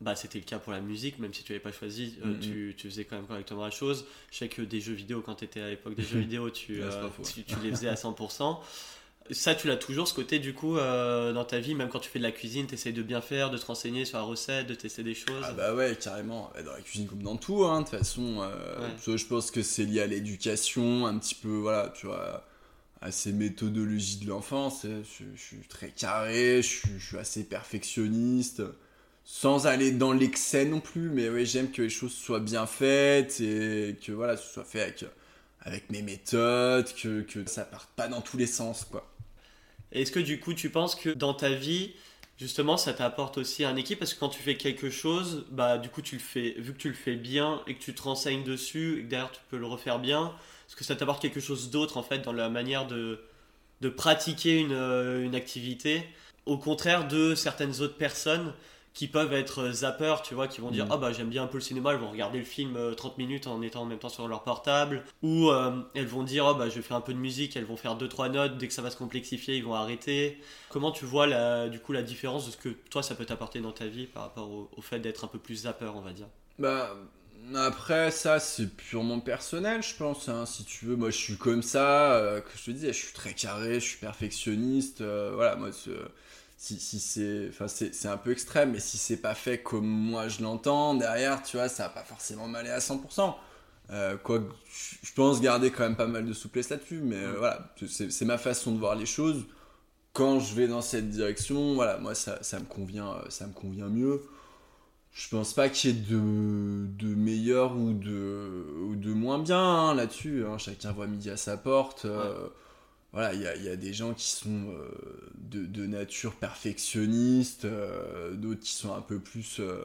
Speaker 2: bah, c'était le cas pour la musique, même si tu l'avais pas choisi, euh, tu, tu faisais quand même correctement la chose. Je sais que des jeux vidéo, quand tu étais à l'époque des jeux (laughs) vidéo, tu, euh, tu, tu les faisais à 100%. (laughs) Ça, tu l'as toujours, ce côté, du coup, euh, dans ta vie, même quand tu fais de la cuisine, tu essayes de bien faire, de te renseigner sur la recette, de tester des choses.
Speaker 1: Ah bah ouais, carrément. Dans la cuisine comme dans tout, hein, de toute façon. euh,
Speaker 2: Ouais.
Speaker 1: je pense que c'est lié à l'éducation, un petit peu, voilà, tu vois, à ces méthodologies de l'enfance. Je, je suis très carré, je suis, je suis assez perfectionniste, sans aller dans l'excès non plus, mais ouais, j'aime que les choses soient bien faites et que voilà, ce soit fait avec, avec mes méthodes, que, que ça parte pas dans tous les sens, quoi.
Speaker 2: Est-ce que du coup tu penses que dans ta vie, justement, ça t'apporte aussi un équipe Parce que quand tu fais quelque chose, bah du coup tu le fais, vu que tu le fais bien et que tu te renseignes dessus et que derrière tu peux le refaire bien, est-ce que ça t'apporte quelque chose d'autre en fait dans la manière de, pratiquer euh, une activité? Au contraire de certaines autres personnes qui peuvent être zappeurs, tu vois, qui vont dire. Ah bah j'aime bien un peu le cinéma, elles vont regarder le film euh, 30 minutes en étant en même temps sur leur portable. Ou euh, elles vont dire Ah bah je vais faire un peu de musique, elles vont faire 2-3 notes, dès que ça va se complexifier, ils vont arrêter. Comment tu vois la, du coup la différence de ce que toi ça peut t'apporter dans ta vie par rapport au, au fait d'être un peu plus zapper, on va dire?
Speaker 1: Bah, après, ça, c'est purement personnel, je pense. hein. Si tu veux, moi, je suis comme ça. euh, que je te dis, je suis très carré, je suis perfectionniste. euh, voilà, moi, si, si c'est. Enfin, c'est un peu extrême, mais si c'est pas fait comme moi je l'entends, derrière, tu vois, ça va pas forcément m'aller à 100%. Euh, quoi je- pense garder quand même pas mal de souplesse là-dessus, mais euh, voilà, c'est ma façon de voir les choses. Quand je vais dans cette direction, voilà, moi ça, ça me convient, euh, ça me convient mieux. Je pense pas qu'il y ait de, de meilleur ou de, de moins bien hein, là-dessus. hein. Chacun voit midi à sa porte. Voilà, il y y a des gens qui sont euh, de, de nature perfectionniste, euh, d'autres qui sont un peu plus euh,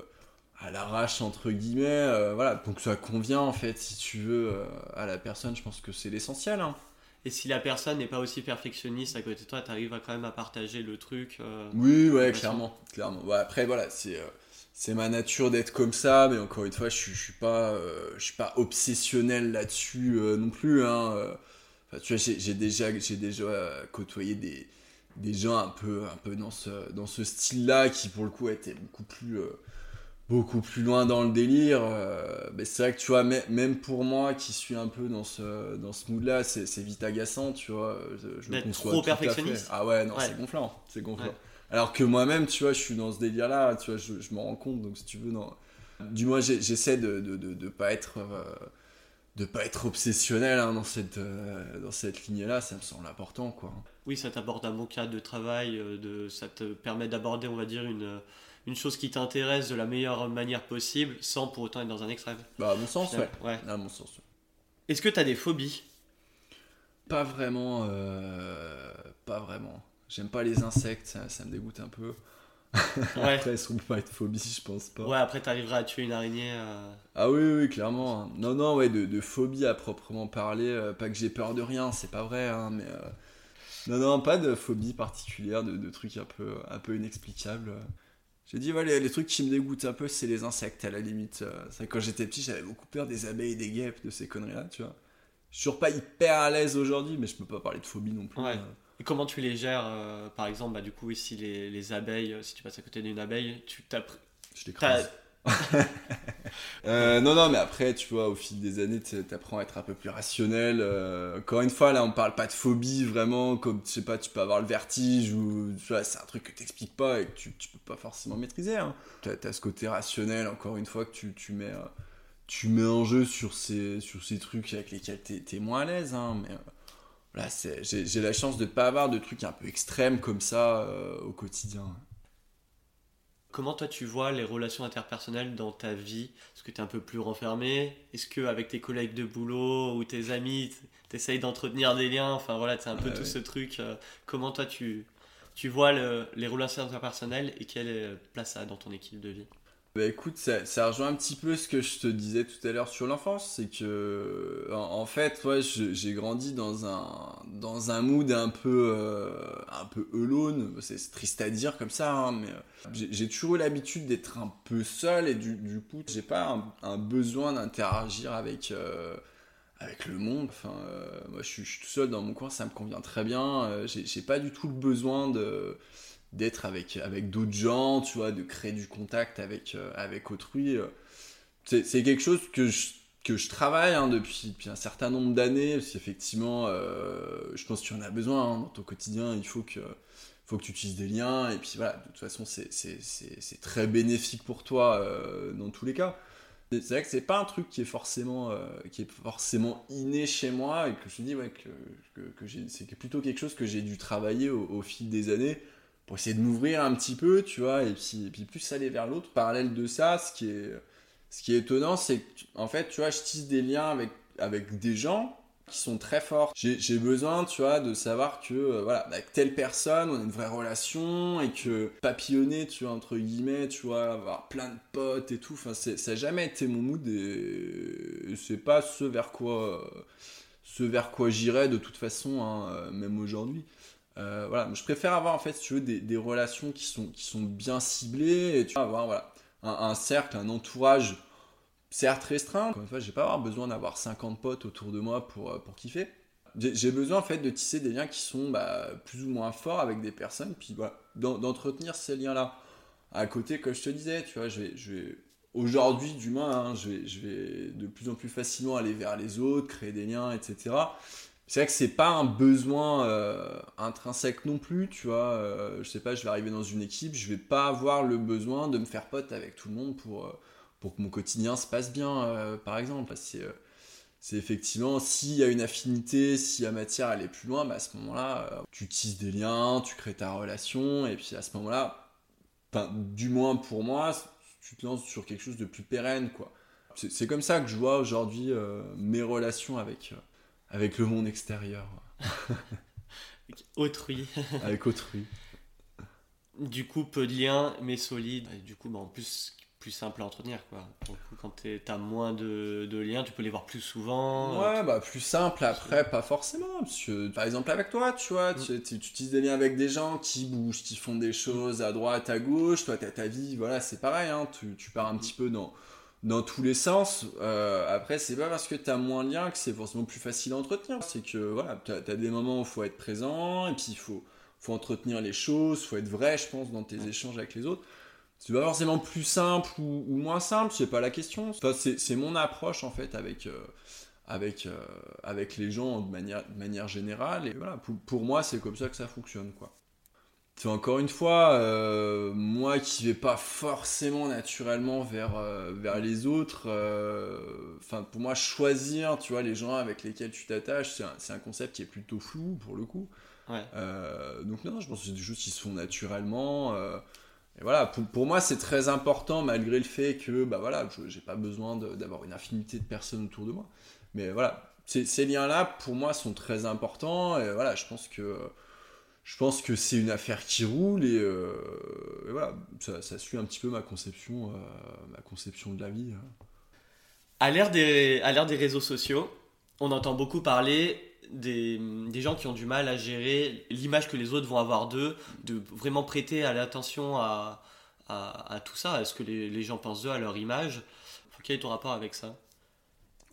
Speaker 1: à l'arrache entre guillemets. voilà, donc ça convient en fait, si tu veux, à la personne. Je pense que c'est l'essentiel. hein.
Speaker 2: Et si la personne n'est pas aussi perfectionniste à côté de toi, tu arrives à quand même à partager le truc
Speaker 1: Oui, ouais, clairement, clairement. Ouais, après, voilà, c'est c'est ma nature d'être comme ça, mais encore une fois, je je suis pas, je suis pas obsessionnel là-dessus non plus. Hein, tu vois, j'ai déjà, j'ai déjà euh, côtoyé des, des gens un peu, un peu dans ce, dans ce style-là, qui pour le coup étaient beaucoup plus, euh, beaucoup plus loin dans le délire. euh, mais c'est vrai que tu vois, même pour moi qui suis un peu dans ce, dans ce mood-là, c'est c'est vite agaçant, tu vois. Je, le
Speaker 2: trop perfectionniste
Speaker 1: Ah ouais, non,
Speaker 2: Ouais.
Speaker 1: c'est gonflant, c'est gonflant.
Speaker 2: Ouais.
Speaker 1: Alors que moi-même, tu vois, je suis dans ce délire-là, tu vois, je, je m'en rends compte, donc si tu veux, non. Du moins, j'essaie de, de, de, de pas être. euh, de pas être obsessionnel hein, dans cette, euh, dans cette lignée-là, ça me semble important, quoi.
Speaker 2: Oui, ça t'apporte un bon cadre de travail, euh, de, ça te permet d'aborder, on va dire, une, une chose qui t'intéresse de la meilleure manière possible, sans pour autant être dans un extrême.
Speaker 1: Bah, à mon sens, ouais.
Speaker 2: Ouais.
Speaker 1: À mon sens, ouais.
Speaker 2: Est-ce que tu as des phobies?
Speaker 1: Pas vraiment. euh, pas vraiment. J'aime pas les insectes, ça, ça me dégoûte un peu.
Speaker 2: Ouais. (laughs)
Speaker 1: Après, ça peut pas être phobie, je pense pas.
Speaker 2: Ouais, après, tu arriveras à tuer une araignée. euh,
Speaker 1: Ah oui, oui, clairement. hein. Non, non, ouais, de, de phobie à proprement parler. euh, pas que j'ai peur de rien, c'est pas vrai, hein, mais. euh, Non, non, pas de phobie particulière, de, de trucs un peu, un peu inexplicables. J'ai dit, ouais, les, les trucs qui me dégoûtent un peu, c'est les insectes, à la limite. C'est quand j'étais petit, j'avais beaucoup peur des abeilles des guêpes, de ces conneries-là, tu vois. Je suis toujours pas hyper à l'aise aujourd'hui, mais je peux pas parler de phobie non plus.
Speaker 2: Ouais.
Speaker 1: euh.
Speaker 2: Et comment tu les gères euh, Par exemple, bah, du coup, ici, les, les abeilles, euh, si tu passes à côté d'une abeille, tu t'as pr-
Speaker 1: Je l'écrase. (laughs) Euh, non, non, mais après, tu vois, au fil des années, tu apprends à être un peu plus rationnel. euh, encore une fois, là, on parle pas de phobie vraiment, comme, tu sais pas, tu peux avoir le vertige ou, tu vois, c'est un truc que t'expliques pas et que tu, tu peux pas forcément maîtriser. Hein. T'as as ce côté rationnel, encore une fois, que tu, tu mets, euh, tu mets en jeu sur ces, sur ces trucs avec lesquels t'es es moins à l'aise, hein, mais. Voilà, j'ai la chance de pas avoir de trucs un peu extrêmes comme ça euh, au quotidien.
Speaker 2: Comment toi tu vois les relations interpersonnelles dans ta vie? Est-ce que tu es un peu plus renfermé? Est-ce que avec tes collègues de boulot ou tes amis, tu essayes d'entretenir des liens? Enfin voilà, c'est un peu
Speaker 1: Ouais,
Speaker 2: tout
Speaker 1: ouais.
Speaker 2: ce truc. euh, comment toi tu, tu vois le- les relations interpersonnelles et quelle euh, place ça a dans ton équipe de vie?
Speaker 1: Bah écoute, ça, rejoint un petit peu ce que je te disais tout à l'heure sur l'enfance, c'est que en, fait, ouais, j'ai grandi dans un dans un mood un peu euh, un peu alone, c'est triste à dire comme ça, hein, mais euh, j'ai toujours eu l'habitude d'être un peu seul et du, coup, j'ai pas un, besoin d'interagir avec euh, avec le monde. Enfin, moi, je suis, je suis tout seul dans mon coin, ça me convient très bien. j'ai pas du tout le besoin de d'être avec, avec d'autres gens, tu vois, de créer du contact avec, euh, avec autrui. euh. C'est quelque chose que je, que je travaille hein, depuis, depuis un certain nombre d'années, parce qu'effectivement, euh, je pense que tu en as besoin hein, dans ton quotidien, il faut que, faut que tu utilises des liens, et puis voilà, de toute façon, c'est- très bénéfique pour toi euh, dans tous les cas. C'est vrai que c'est pas un truc qui est forcément, qui est forcément inné chez moi, et que je te dis, ouais, que, que, c'est plutôt quelque chose que j'ai dû travailler au fil des années pour essayer de m'ouvrir un petit peu, tu vois, et puis, puis plus aller vers l'autre. Parallèle de ça, ce qui est, ce qui est étonnant, c'est que, tu- en fait, tu vois, je tisse des liens avec, avec des gens qui sont très forts. J'ai besoin, tu vois, de savoir que, euh, voilà, avec telle personne, on a une vraie relation, et que papillonner, tu vois, entre guillemets, tu vois, avoir plein de potes et tout, enfin, ça n'a jamais été mon mood, et c'est pas ce vers quoi, ce vers quoi j'irais de toute façon, hein, euh, même aujourd'hui. Euh, voilà, je préfère avoir en fait, tu veux, des, relations qui sont, qui sont bien ciblées et tu avoir voilà, un, cercle, un entourage certes restreint. Encore une fois, pas avoir besoin d'avoir 50 potes autour de moi pour, euh, pour kiffer. J'ai besoin en fait de tisser des liens qui sont bah, plus ou moins forts avec des personnes, puis d'entretenir ces liens-là. À côté, comme je te disais, tu vois, je vais, aujourd'hui, du moins, hein, je vais de plus en plus facilement aller vers les autres, créer des liens, etc. C'est vrai que c'est pas un besoin euh, intrinsèque non plus, tu vois. euh, je sais pas, je vais arriver dans une équipe, je vais pas avoir le besoin de me faire pote avec tout le monde pour, euh, pour que mon quotidien se passe bien, par exemple. C'est, effectivement, s'il y a une affinité, si la matière elle est plus loin, bah, à ce moment-là, tu tisses des liens, tu crées ta relation, et puis à ce moment-là, du moins pour moi, tu te lances sur quelque chose de plus pérenne, quoi. C'est, comme ça que je vois aujourd'hui mes relations avec, avec le monde extérieur,
Speaker 2: Autrui. (laughs)
Speaker 1: avec autrui.
Speaker 2: Du coup, peu de liens, mais solides. Et du coup, bah, en plus, plus simple à entretenir. Quoi. Pour le coup, quand t'as moins de, de liens, tu peux les voir plus souvent.
Speaker 1: Ouais, bah plus simple après, pas forcément. Parce que, par exemple, avec toi, tu vois, tu, tu, utilises des liens avec des gens qui bougent, qui font des choses à droite, à gauche. Toi, t'as ta vie, voilà, c'est pareil, hein, tu, tu pars un petit peu dans, dans tous les sens. Euh, après, c'est pas parce que t'as moins de liens que c'est forcément plus facile à entretenir. C'est que, voilà, t'as as des moments où il faut être présent, et puis il faut, faut entretenir les choses, faut être vrai, je pense, dans tes échanges avec les autres. C'est pas forcément plus simple ou, moins simple, c'est pas la question. Enfin, c'est mon approche en fait avec, euh, avec, euh, avec les gens de manière, de manière générale. Et voilà, pour, pour moi, c'est comme ça que ça fonctionne. quoi. C'est encore une fois, euh, moi qui vais pas forcément naturellement vers, euh, vers les autres, euh, enfin pour moi, choisir tu vois, les gens avec lesquels tu t'attaches, c'est un, un concept qui est plutôt flou pour le coup.
Speaker 2: Ouais.
Speaker 1: Donc non, je pense que c'est des choses qui se font naturellement. et voilà, pour, pour moi, c'est très important, malgré le fait que, bah voilà, je j'ai pas besoin d'avoir une infinité de personnes autour de moi. Mais voilà, ces, ces liens-là, pour moi, sont très importants. Et voilà, je pense que, je pense que c'est une affaire qui roule. Et, euh, et voilà, ça, ça suit un petit peu ma conception, euh, ma conception de la vie. hein.
Speaker 2: À l'ère des, à l'ère des réseaux sociaux, on entend beaucoup parler des, des gens qui ont du mal à gérer l'image que les autres vont avoir d'eux, de vraiment prêter à l'attention à, à, à tout ça, à ce que les, les gens pensent d'eux, à leur image? Quel est ton rapport avec ça?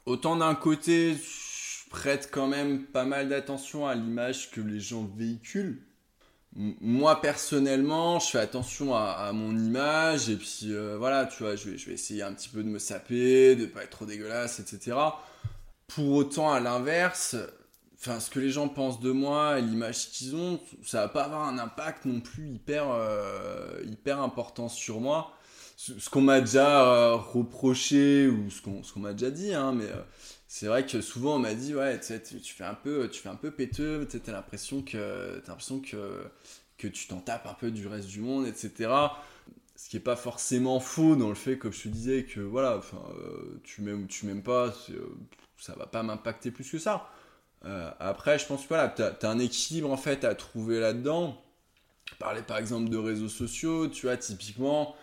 Speaker 1: Autant d'un côté, prête quand même pas mal d'attention à l'image que les gens véhiculent. Moi personnellement, je fais attention à, mon image et puis euh, voilà, tu vois, je vais, je vais essayer un petit peu de me saper, de pas être trop dégueulasse, etc. Pour autant, à l'inverse, enfin, ce que les gens pensent de moi et l'image qu'ils ont, ça va pas avoir un impact non plus hyper, euh, hyper important sur moi ce qu'on m'a déjà euh, reproché ou ce qu'on qu'on m'a déjà dit hein, mais c'est vrai que souvent on m'a dit ouais tu fais un peu tu fais un peu péteux t'as l'impression que l'impression que tu t'en tapes un peu du reste du monde etc ce qui est pas forcément faux dans le fait comme je te disais que voilà euh, tu m'aimes ou tu m'aimes pas euh, ça va pas m'impacter plus que ça. Euh, après je pense que voilà t'as as un équilibre en fait à trouver là dedans parler par exemple de réseaux sociaux tu vois typiquement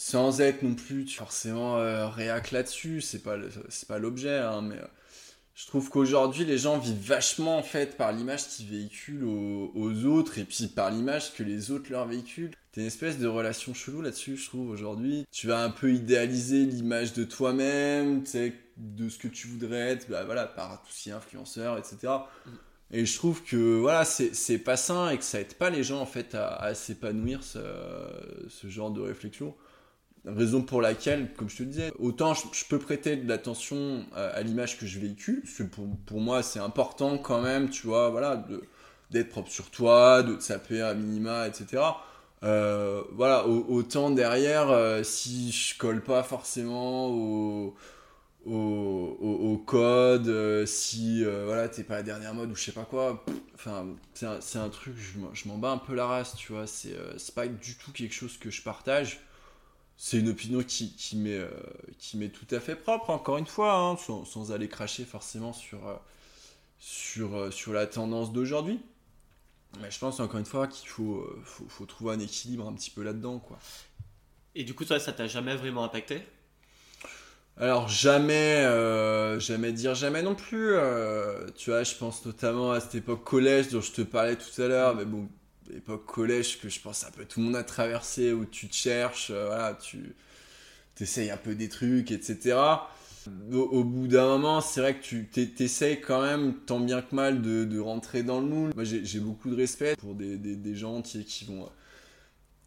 Speaker 1: sans être non plus forcément euh, réac là-dessus, c'est pas c'est pas l'objet, hein, mais euh, je trouve qu'aujourd'hui les gens vivent vachement en fait par l'image qu'ils véhiculent aux, autres et puis par l'image que les autres leur véhiculent. T'as une espèce de relation chelou là-dessus, je trouve aujourd'hui. Tu vas un peu idéaliser l'image de toi-même, de ce que tu voudrais être, bah voilà, par tout ce qui est influenceur, etc. Et je trouve que voilà, c'est pas sain et que ça aide pas les gens en fait à, s'épanouir ce, genre de réflexion. Raison pour laquelle, comme je te disais, autant je, peux prêter de l'attention à, l'image que je véhicule, parce que pour, pour moi c'est important quand même, tu vois, voilà, d'être propre sur toi, de te saper à minima, etc. Euh, voilà, autant derrière, euh, si je colle pas forcément au, au, code, euh, si voilà, t'es pas la dernière mode ou je sais pas quoi, enfin, c'est un, truc, je m'en bats un peu la race, tu vois, c'est pas du tout quelque chose que je partage. C'est une opinion qui, qui m'est qui tout à fait propre, encore une fois, hein, sans, sans, aller cracher forcément sur, sur, sur la tendance d'aujourd'hui. Mais je pense encore une fois qu'il faut, euh, faut, faut, trouver un équilibre un petit peu là-dedans. quoi.
Speaker 2: Et du coup, toi, ça t'a jamais vraiment impacté?
Speaker 1: Alors jamais, euh, jamais dire jamais non plus. Euh, tu vois, je pense notamment à cette époque collège dont je te parlais tout à l'heure, mais bon, époque collège que je pense un peu tout le monde a traversé, où tu te cherches, voilà, tu essayes un peu des trucs, etc au, bout d'un moment, c'est vrai que tu t'essayes quand même, tant bien que mal, de, rentrer dans le moule. Moi, j'ai beaucoup de respect pour des, gens qui vont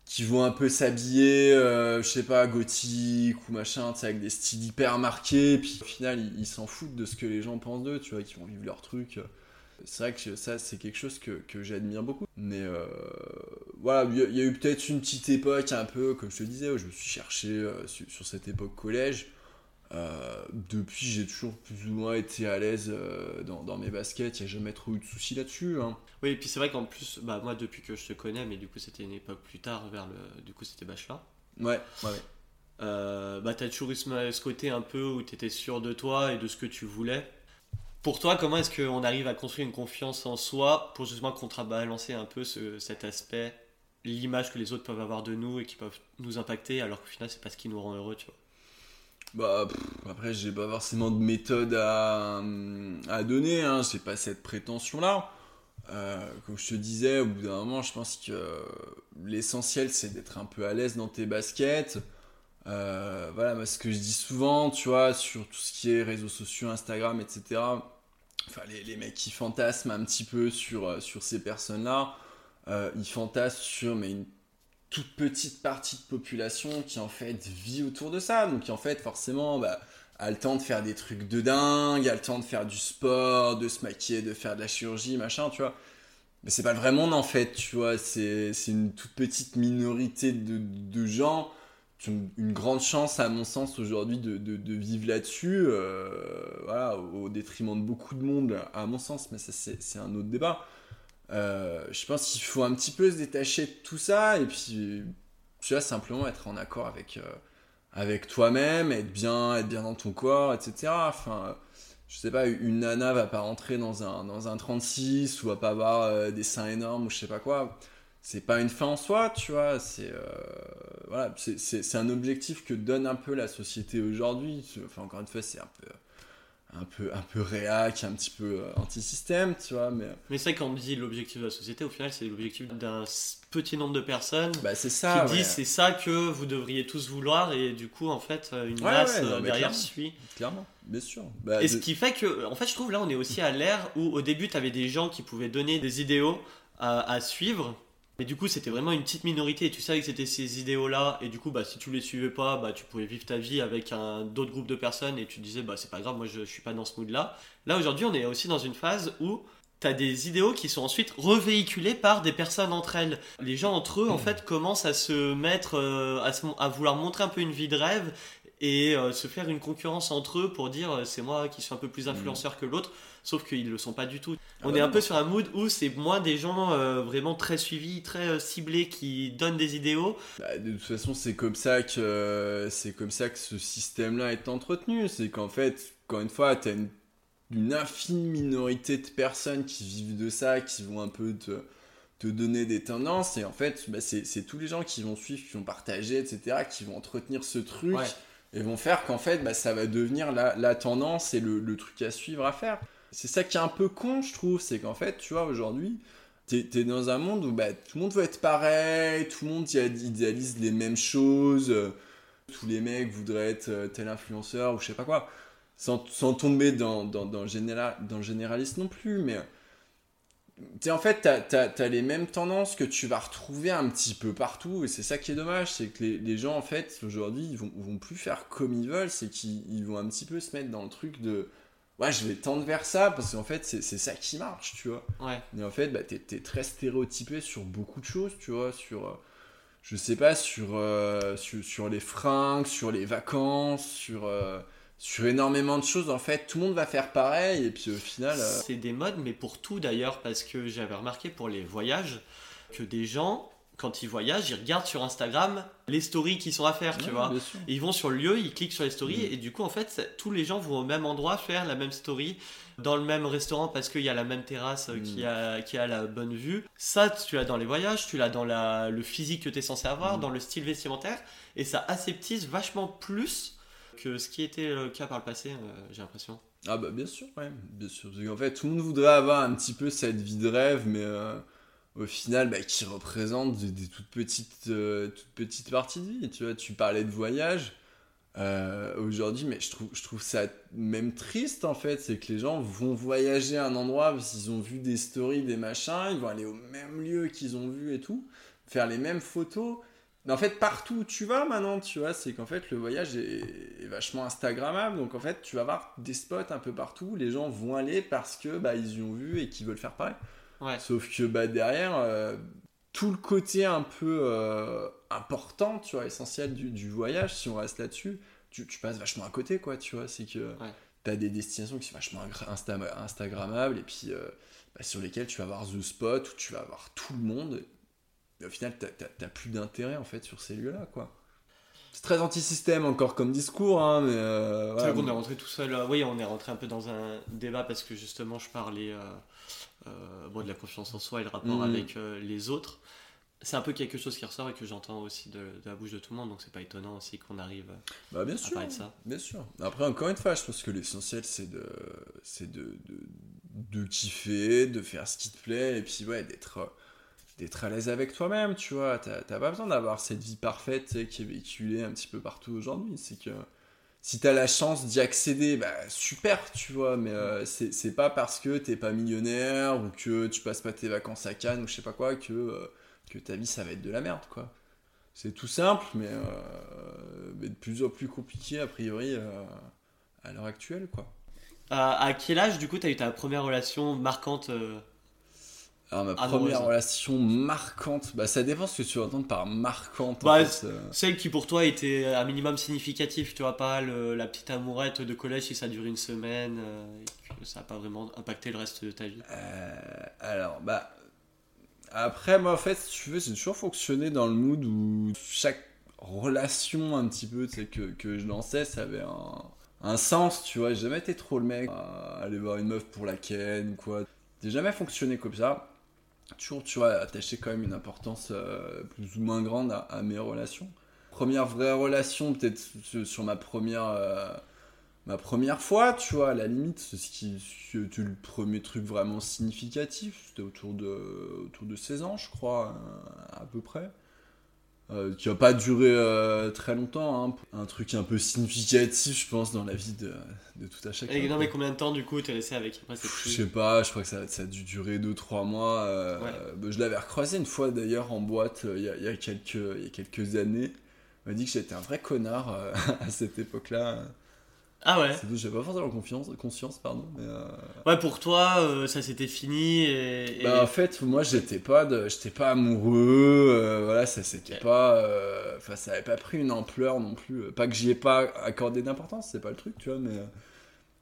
Speaker 1: qui vont un peu s'habiller, euh, je sais pas, gothique ou machin, avec des styles hyper marqués, puis au final, ils s'en foutent de ce que les gens pensent d'eux, tu vois, qui vont vivre leur truc. C'est vrai que ça, c'est quelque chose que, j'admire beaucoup. Mais euh, voilà, il y, a eu peut-être une petite époque, un peu, comme je te disais, où je me suis cherché euh, sur, cette époque collège. Euh, depuis, j'ai toujours plus ou moins été à l'aise euh, dans, mes baskets. Il n'y a jamais trop eu de soucis là-dessus. Hein.
Speaker 2: Oui, et puis c'est vrai qu'en plus, bah, moi, depuis que je te connais, mais du coup, c'était une époque plus tard, vers le. Du coup, c'était bachelor.
Speaker 1: Ouais, ouais.
Speaker 2: Euh, bah, t'as toujours eu ce, côté un peu où tu étais sûr de toi et de ce que tu voulais. Pour toi, comment est-ce qu'on arrive à construire une confiance en soi pour justement contrebalancer un peu cet aspect, l'image que les autres peuvent avoir de nous et qui peuvent nous impacter, alors qu'au final, c'est pas ce qui nous rend heureux, tu vois?
Speaker 1: Bah, après, j'ai pas forcément de méthode à, donner, hein. j'ai pas cette prétention-là. Euh, comme je te disais, au bout d'un moment, je pense que l'essentiel c'est d'être un peu à l'aise dans tes baskets. Euh, voilà, ce que je dis souvent, tu vois, sur tout ce qui est réseaux sociaux, Instagram, etc. Enfin, les, les mecs qui fantasment un petit peu sur, sur ces personnes-là, euh, ils fantasment sur mais une toute petite partie de population qui en fait vit autour de ça, donc qui en fait forcément bah, a le temps de faire des trucs de dingue, a le temps de faire du sport, de se maquiller, de faire de la chirurgie, machin, tu vois. Mais c'est pas le vrai monde en fait, tu vois, c'est une toute petite minorité de, de, gens une grande chance à mon sens aujourd'hui de, vivre là-dessus, euh, au, détriment de beaucoup de monde à mon sens, mais ça c'est un autre débat. Euh, je pense qu'il faut un petit peu se détacher de tout ça et puis tu vois simplement être en accord avec euh, toi-même être bien être bien dans ton corps etc enfin je sais pas une nana va pas rentrer dans un dans un 36 ou va pas avoir des seins énormes ou je sais pas quoi c'est pas une fin en soi tu vois c'est voilà c'est un objectif que donne un peu la société aujourd'hui enfin encore une fois c'est un peu un peu, un peu réac, un petit peu euh, anti-système, tu vois. Mais,
Speaker 2: mais c'est vrai qu'on dit l'objectif de la société, au final, c'est l'objectif d'un petit nombre de personnes
Speaker 1: bah, ça,
Speaker 2: qui disent c'est ça que vous devriez tous vouloir, et du coup, en fait, euh, une masse euh, derrière suit.
Speaker 1: Clairement, bien sûr.
Speaker 2: Bah, et ce qui fait que, en fait, je trouve là, on est aussi à l'ère où au début, tu avais des gens qui pouvaient donner des idéaux à, à suivre mais du coup, c'était vraiment une petite minorité et tu savais que c'était ces idéaux-là. Et du coup, bah, si tu les suivais pas, bah, tu pouvais vivre ta vie avec un d'autres groupes de personnes et tu disais, bah, c'est pas grave, moi je, je suis pas dans ce mood-là. Là, aujourd'hui, on est aussi dans une phase où tu as des idéaux qui sont ensuite revéhiculés par des personnes entre elles. Les gens entre eux, en fait, commencent à se mettre, euh, à, à, vouloir montrer un peu une vie de rêve et euh, se faire une concurrence entre eux pour dire euh, c'est moi qui suis un peu plus influenceur que l'autre, sauf qu'ils ne le sont pas du tout. Ah On bah est un peu sur un mood où c'est moins des gens euh, vraiment très suivis, très ciblés qui donnent des idéaux.
Speaker 1: Bah, de toute façon, c'est comme ça que c'est comme ça que ce système-là est entretenu. C'est qu'en fait, encore une fois, tu as une, infime minorité de personnes qui vivent de ça, qui vont un peu te, te donner des tendances. Et en fait, bah, c'est tous les gens qui vont suivre, qui vont partager, etc., qui vont entretenir ce truc et vont faire qu'en fait, bah, ça va devenir la, tendance et le, truc à suivre à faire. C'est ça qui est un peu con, je trouve, c'est qu'en fait, tu vois, aujourd'hui, t'es es dans un monde où bah, tout le monde veut être pareil, tout le monde idéalise les mêmes choses, tous les mecs voudraient être euh, tel influenceur ou je sais pas quoi, sans, tomber dans, dans, dans, le général, dans le généraliste non plus, mais en fait, t'as as, les mêmes tendances que tu vas retrouver un petit peu partout, et c'est ça qui est dommage, c'est que les, les, gens, en fait, aujourd'hui, ils vont, vont plus faire comme ils veulent, c'est qu'ils vont un petit peu se mettre dans le truc de ouais, je vais tendre vers ça parce qu'en fait, c'est ça qui marche, tu vois.
Speaker 2: Ouais.
Speaker 1: Et en fait, bah, t'es es très stéréotypé sur beaucoup de choses, tu vois, sur, euh, je sais pas, sur, euh, sur, sur, les fringues, sur les vacances, sur, euh, sur énormément de choses. En fait, tout le monde va faire pareil et puis au final.
Speaker 2: C'est des modes, mais pour tout d'ailleurs, parce que j'avais remarqué pour les voyages que des gens quand ils voyagent, ils regardent sur Instagram les stories qui sont à faire, tu vois. ils vont sur le lieu, ils cliquent sur les stories, mm. et du coup, en fait, tous les gens vont au même endroit faire la même story, dans le même restaurant, parce qu'il y a la même terrasse euh, qui, mm. a, qui a la bonne vue. Ça, tu l'as dans les voyages, tu l'as dans la, le physique que tu es censé avoir, mm. dans le style vestimentaire, et ça aseptise vachement plus que ce qui était le cas par le passé, euh, j'ai l'impression.
Speaker 1: Ah bah bien sûr, ouais, bien sûr. En fait, tout le monde voudrait avoir un petit peu cette vie de rêve, mais... Euh, au final bah, qui représentent des, toutes petites euh, toutes petites parties de vie tu vois tu parlais de voyage aujourd'hui mais je trouve je trouve ça même triste en fait c'est que les gens vont voyager à un endroit parce qu'ils ont vu des stories des machins ils vont aller au même lieu qu'ils ont vu et tout faire les mêmes photos en fait partout où tu vas maintenant tu vois c'est qu'en fait le voyage est, vachement instagrammable donc en fait tu vas avoir des spots un peu partout les gens vont aller parce que bah ils y ont vu et qu'ils veulent faire pareil Sauf que bah, derrière, euh, tout le côté un peu euh, important, tu vois, essentiel du, du, voyage, si on reste là-dessus, tu, tu, passes vachement à côté, quoi, tu vois. C'est que ouais. tu as des destinations qui sont vachement Insta Instagrammables et puis euh, bah, sur lesquelles tu vas avoir The Spot, où tu vas avoir tout le monde. Mais au final, tu plus d'intérêt, en fait, sur ces lieux-là, quoi. C'est très anti-système encore comme discours, hein, mais. Euh,
Speaker 2: c'est vrai qu'on est rentré tout seul. oui, on est rentré un peu dans un débat parce que justement, je parlais euh, bon, de la confiance en soi et le rapport mm. avec euh, les autres. C'est un peu quelque chose qui ressort et que j'entends aussi de, la bouche de tout le monde, donc c'est pas étonnant aussi qu'on arrive
Speaker 1: bah, bien à sûr, parler de ça. Bien sûr. Après, encore une fois, je pense que l'essentiel c'est de, c'est de, de, de, kiffer, de faire ce qui te plaît, et puis ouais, d'être d'être à l'aise avec toi-même, tu vois. T'as pas besoin d'avoir cette vie parfaite qui est véhiculée un petit peu partout aujourd'hui. C'est que si t'as la chance d'y accéder, bah super, tu vois, mais euh, c'est pas parce que t'es pas millionnaire ou que tu passes pas tes vacances à Cannes ou je sais pas quoi que, euh, que ta vie ça va être de la merde, quoi. C'est tout simple, mais, euh, mais, de plus en plus compliqué a priori à l'heure actuelle, quoi.
Speaker 2: à quel âge, du coup, t'as eu ta première relation marquante
Speaker 1: alors, ma première relation marquante, bah, ça dépend ce que tu vas entendre par marquante.
Speaker 2: Bah, euh. Celle qui pour toi était un minimum significatif, tu vois, pas la petite amourette de collège si ça dure une semaine, euh, et que ça n'a pas vraiment impacté le reste de ta vie.
Speaker 1: Euh, alors, bah. Après, moi, en fait, si tu veux, j'ai toujours fonctionné dans le mood où chaque relation, un petit peu, que, que je lançais, ça avait un, un sens, tu vois. J'ai jamais été trop le mec à aller voir une meuf pour la ken ou quoi. J'ai jamais fonctionné comme ça toujours, tu vois, attaché quand même une importance euh, plus ou moins grande à, mes relations. Première vraie relation, peut-être sur ma première, euh, ma première fois, tu vois, à la limite, c'est ce qui c'était le premier truc vraiment significatif. C'était autour de, autour de 16 ans, je crois, à peu près. Euh, qui va pas duré euh, très longtemps, hein. un truc un peu significatif, je pense, dans la vie de, de tout à chacun.
Speaker 2: Et non, mais combien de temps du coup t'es resté avec?
Speaker 1: Je sais pas, je crois que ça, ça a dû durer 2-3 mois. Euh, bah, je l'avais recroisé une fois d'ailleurs en boîte il y, a, y, a quelques, y a quelques années. Il m'a dit que j'étais un vrai connard (laughs) à cette époque-là.
Speaker 2: Ah ouais
Speaker 1: J'avais pas forcément confiance, conscience, pardon. Mais euh,
Speaker 2: Ouais, pour toi, euh, ça s'était fini et,
Speaker 1: Bah, en fait, moi, j'étais pas, de... pas amoureux, euh, voilà, ça s'était pas. Enfin, ça avait pas pris une ampleur non plus. Pas que j'y ai pas accordé d'importance, c'est pas le truc, tu vois, mais.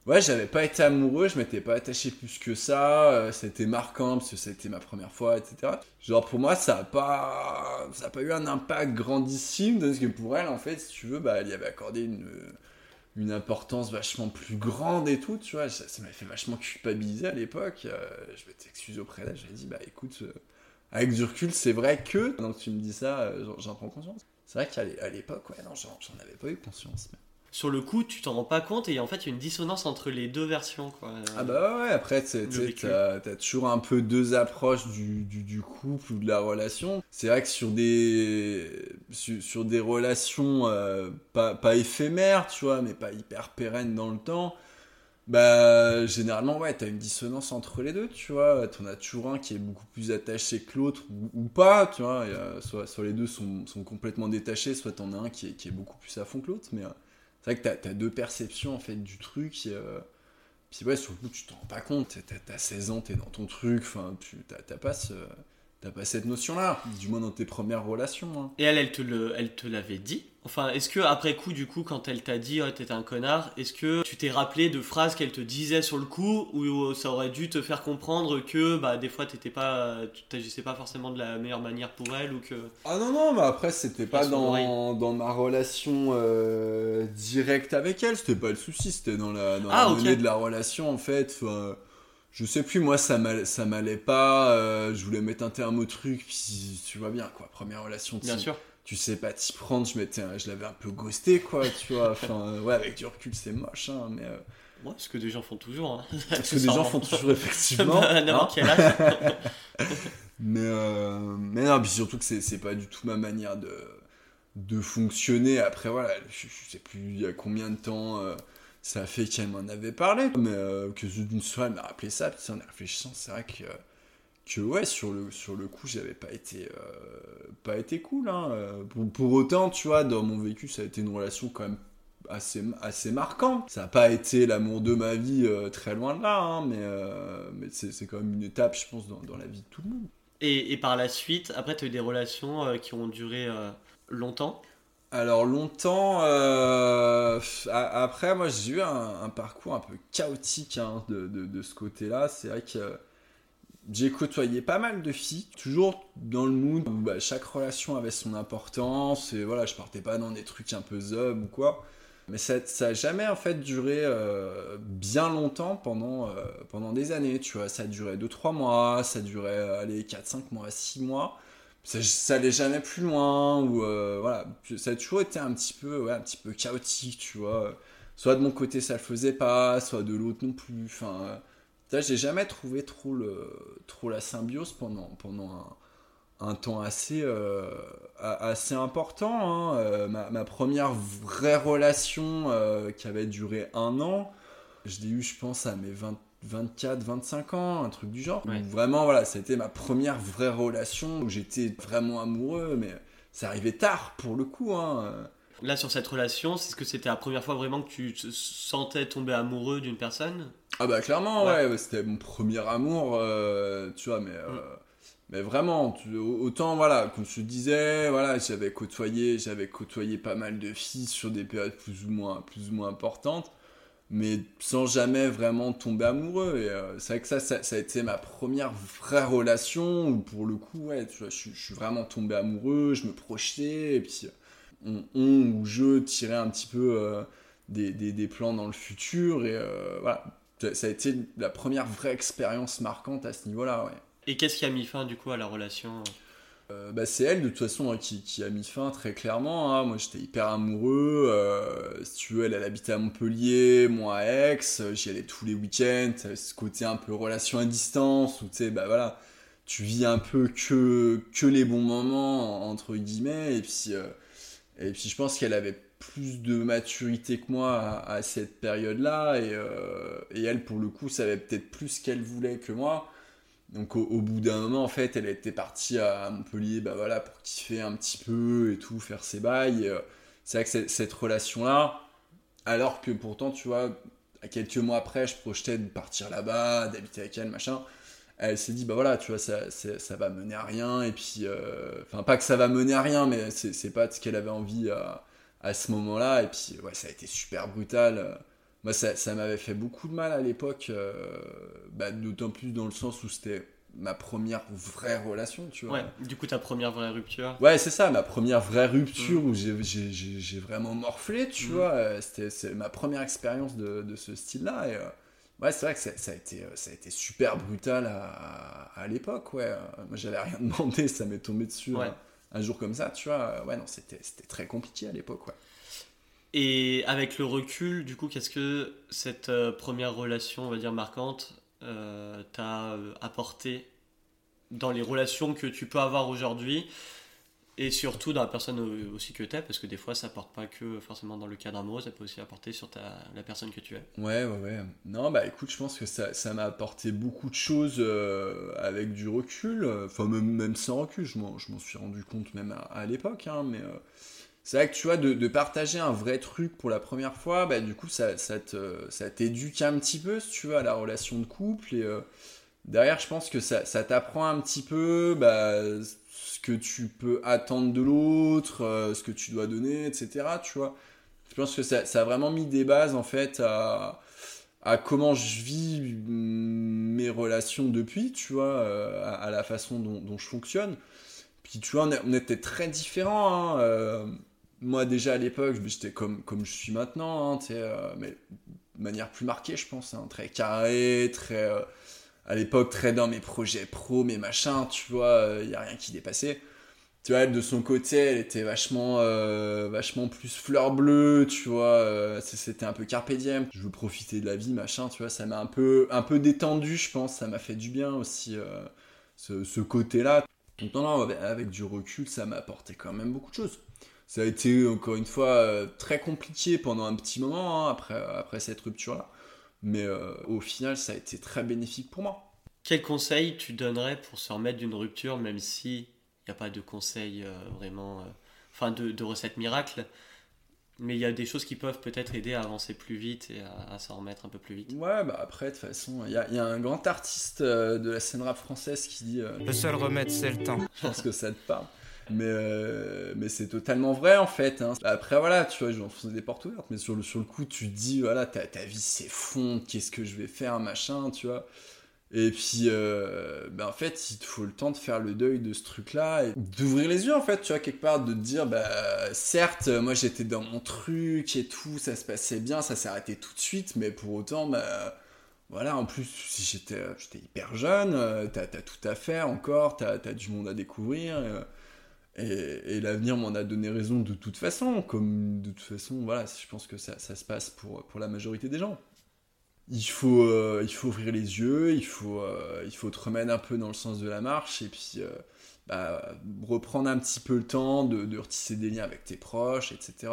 Speaker 1: Ouais, j'avais pas été amoureux, je m'étais pas attaché plus que ça, c'était marquant parce que c'était ma première fois, etc. Genre pour moi, ça a pas, ça a pas eu un impact grandissime, parce que pour elle, en fait, si tu veux, bah, elle y avait accordé une, une importance vachement plus grande et tout, tu vois. Ça, m'a fait vachement culpabiliser à l'époque. Euh, je m'étais excusé auprès d'elle, j'avais dit, bah écoute, euh, avec du recul, c'est vrai que, donc tu me dis ça, euh, j'en prends conscience. C'est vrai qu'à l'époque, ouais, non, j'en avais pas eu conscience.
Speaker 2: Sur le coup, tu t'en rends pas compte et en fait, il y a une dissonance entre les deux versions. Quoi.
Speaker 1: Ah bah ouais, après, tu as, toujours un peu deux approches du, du, couple ou de la relation. C'est vrai que sur des, sur, des relations euh, pas, pas, éphémères, tu vois, mais pas hyper pérennes dans le temps, Bah, généralement, ouais, t'as une dissonance entre les deux, tu vois. T'en as toujours un qui est beaucoup plus attaché que l'autre, ou, pas, tu vois. soit, soit, les deux sont, sont, complètement détachés, soit t'en as un qui est, qui est, beaucoup plus à fond que l'autre. Mais euh, c'est vrai que t'as as deux perceptions, en fait, du truc. Euh, puis ouais, sur le coup, tu t'en rends pas compte. T'as 16 ans, t'es dans ton truc, enfin, tu t'as pas ce T'as pas cette notion-là, du moins dans tes premières relations. Hein.
Speaker 2: Et elle, elle te, le, elle te l'avait dit? Enfin, est-ce que après coup, du coup, quand elle t'a dit oh, t'étais un connard, est-ce que tu t'es rappelé de phrases qu'elle te disait sur le coup ou ça aurait dû te faire comprendre que bah, des fois t'étais pas, tu t'agissais pas forcément de la meilleure manière pour elle ou que.
Speaker 1: Ah non, non, mais après, c'était pas dans, dans, ma relation euh, directe avec elle, c'était pas le souci, c'était dans la, dans ah, de la relation en fait. Enfin, je sais plus, moi ça m'allait pas, euh, je voulais mettre un terme au truc, puis tu vois bien quoi, première relation.
Speaker 2: Bien sûr.
Speaker 1: Tu sais pas t'y prendre, je, je l'avais un peu ghosté quoi, tu vois. Enfin, euh, ouais, avec du recul c'est moche, hein, mais. Euh...
Speaker 2: Ouais, ce que des gens font toujours. Hein. (laughs)
Speaker 1: Ce que des gens font toujours, effectivement. (laughs)
Speaker 2: N'importe hein. quel âge. (laughs)
Speaker 1: mais, euh, mais non, puis surtout que c'est pas du tout ma manière de, de fonctionner. Après, voilà, je, je sais plus il y a combien de temps ça fait qu'elle m'en avait parlé, mais euh, que d'une soirée, elle m'a rappelé ça, puis en réfléchissant, c'est vrai que, que ouais, sur le, sur le coup, j'avais pas été, euh, pas été cool. Hein. Pour, pour, autant, tu vois, dans mon vécu, ça a été une relation quand même assez, assez marquante. Ça n'a pas été l'amour de ma vie, euh, très loin de là, hein, mais, mais c'est quand même une étape, je pense, dans, dans, la vie de tout le monde.
Speaker 2: Et, et par la suite, après, tu as eu des relations qui ont duré longtemps?
Speaker 1: Alors longtemps, euh, après moi j'ai eu un, parcours un peu chaotique hein, de, ce côté-là. C'est vrai que j'ai côtoyé pas mal de filles, toujours dans le mood où bah, chaque relation avait son importance et voilà, je partais pas dans des trucs un peu zob ou quoi. Mais ça, ça a jamais en fait duré euh, bien longtemps pendant, euh, pendant des années, tu vois. Ça duré 2-3 mois, ça allez, 4-5 mois, 6 mois ça, ça allait jamais plus loin ou euh, voilà. Ça a toujours été un petit peu un petit peu chaotique tu vois. Soit de mon côté ça le faisait pas soit de l'autre non plus. Enfin là j'ai jamais trouvé trop le trop la symbiose pendant pendant un, temps assez euh, assez important hein. euh, ma, ma, première vraie relation qui avait duré un an je l'ai eu je pense à mes 20 24, 25 ans, un truc du genre. Vraiment, voilà, ça a été ma première vraie relation où j'étais vraiment amoureux, mais ça arrivait tard pour le coup. Hein.
Speaker 2: Là, sur cette relation, c'est ce que c'était la première fois vraiment que tu te sentais tomber amoureux d'une personne?
Speaker 1: Ah, bah clairement, ouais, c'était mon premier amour, euh, tu vois, mais. Euh, mm. Mais vraiment, autant voilà, comme je disais, voilà, j'avais côtoyé, j'avais côtoyé pas mal de filles sur des périodes plus ou moins, plus ou moins importantes mais sans jamais vraiment tomber amoureux. Et euh, c'est vrai que ça, ça, a été ma première vraie relation où, pour le coup, ouais, tu vois, je, suis vraiment tombé amoureux, je me projetais, et puis on, ou je tirais un petit peu euh, des, des, plans dans le futur, et euh, voilà. Ça a été la première vraie expérience marquante à ce niveau-là, ouais.
Speaker 2: Et qu'est-ce qui a mis fin, du coup, à la relation?
Speaker 1: Euh, bah, c'est elle de toute façon hein, qui, qui, a mis fin très clairement. Hein. Moi j'étais hyper amoureux. Euh, si tu veux, elle, elle habitait à Montpellier, moi à Aix. Euh, j'y allais tous les week-ends. Ce côté un peu relation à distance où tu sais, bah voilà, tu vis un peu que, que les bons moments entre guillemets. Et puis, et puis je pense qu'elle avait plus de maturité que moi à, cette période-là. Et, et, elle, pour le coup, savait peut-être plus ce qu'elle voulait que moi. Donc au, bout d'un moment, en fait, elle était partie à Montpellier, bah voilà, pour kiffer un petit peu et tout, faire ses bails. Euh, c'est vrai que cette relation-là, alors que pourtant, tu vois, à quelques mois après, je projetais de partir là-bas, d'habiter avec elle, machin. Elle s'est dit, bah voilà, tu vois, ça, ça va mener à rien. Et puis, euh, enfin, pas que ça va mener à rien, mais c'est pas ce qu'elle avait envie à, à ce moment-là. Et puis, ouais, ça a été super brutal moi, ça, ça m'avait fait beaucoup de mal à l'époque, euh, bah, d'autant plus dans le sens où c'était ma première vraie relation, tu vois.
Speaker 2: Ouais, du coup, ta première vraie rupture.
Speaker 1: Ouais, c'est ça, ma première vraie rupture mm. où j'ai vraiment morflé, tu mm. vois. Euh, c'était ma première expérience de, de ce style-là. Et euh, ouais, c'est vrai que ça, a été, ça a été super brutal à, à, l'époque, ouais. Moi, j'avais rien (laughs) demandé, ça m'est tombé dessus un, un, jour comme ça, tu vois. Ouais, non, c'était très compliqué à l'époque, ouais.
Speaker 2: Et avec le recul, du coup, qu'est-ce que cette euh, première relation, on va dire marquante, euh, t'a euh, apporté dans les relations que tu peux avoir aujourd'hui Et surtout dans la personne aussi que tu es, parce que des fois ça apporte pas que forcément dans le cadre amoureux, ça peut aussi apporter sur ta, la personne que tu es.
Speaker 1: Ouais, ouais, ouais. Non, bah écoute, je pense que ça, ça m'a apporté beaucoup de choses avec du recul, enfin même, sans recul, je m'en suis rendu compte même à, l'époque, hein, mais c'est vrai que tu vois, de, partager un vrai truc pour la première fois, bah du coup ça, t'éduque un petit peu, tu veux, à la relation de couple, et euh, derrière je pense que ça, t'apprend un petit peu, bah que tu peux attendre de l'autre, euh, ce que tu dois donner, etc. Tu vois. Je pense que ça, a vraiment mis des bases en fait à, comment je vis mes relations depuis, tu vois, euh, à, la façon dont, je fonctionne. Puis tu vois, on, était très différents. Hein, moi déjà à l'époque, j'étais comme, comme je suis maintenant, hein, mais de manière plus marquée, je pense, hein, très carré, très à l'époque très dans mes projets pro, mes machins, tu vois, il euh, y a rien qui dépassait. Tu vois, elle, de son côté, elle était vachement, euh, vachement plus fleur bleue, tu vois, euh, c'était un peu carpe diem. Je veux profiter de la vie, machin, tu vois, ça m'a un peu, un peu détendu, je pense, ça m'a fait du bien aussi, ce, côté-là. Donc non, non, avec du recul, ça m'a apporté quand même beaucoup de choses. Ça a été, encore une fois, très compliqué pendant un petit moment, hein, après, après cette rupture-là. Mais euh, au final, ça a été très bénéfique pour moi.
Speaker 2: Quel conseil tu donnerais pour se remettre d'une rupture, même si il n'y a pas de conseil euh, vraiment, euh, enfin de, de recette miracle, mais il y a des choses qui peuvent peut-être aider à avancer plus vite et à, s'en remettre un peu plus vite?
Speaker 1: Ouais, bah après, de toute façon, il y, y, a un grand artiste de la scène rap française qui dit
Speaker 3: Le seul remède, c'est le temps.
Speaker 1: Je pense que ça te parle. Mais, euh, mais c'est totalement vrai en fait. Hein. Après voilà, tu vois, je faisais des portes ouvertes, mais sur le, sur le coup, tu te dis, voilà, ta, ta vie s'effondre, qu'est-ce que je vais faire, machin, tu vois. Et puis, euh, ben en fait, il te faut le temps de faire le deuil de ce truc-là, et d'ouvrir les yeux en fait, tu vois, quelque part, de te dire, bah certes, moi j'étais dans mon truc et tout, ça se passait bien, ça s'est arrêté tout de suite, mais pour autant, bah voilà, en plus, si j'étais hyper jeune, euh, t'as as tout à faire encore, t'as as du monde à découvrir. L'avenir m'en a donné raison de toute façon, comme de toute façon, voilà, je pense que ça, ça se passe pour, pour la majorité des gens. Il faut, euh, il faut ouvrir les yeux, il faut, euh, il faut te remettre un peu dans le sens de la marche, et puis euh, bah, reprendre un petit peu le temps de, de, retisser des liens avec tes proches, etc.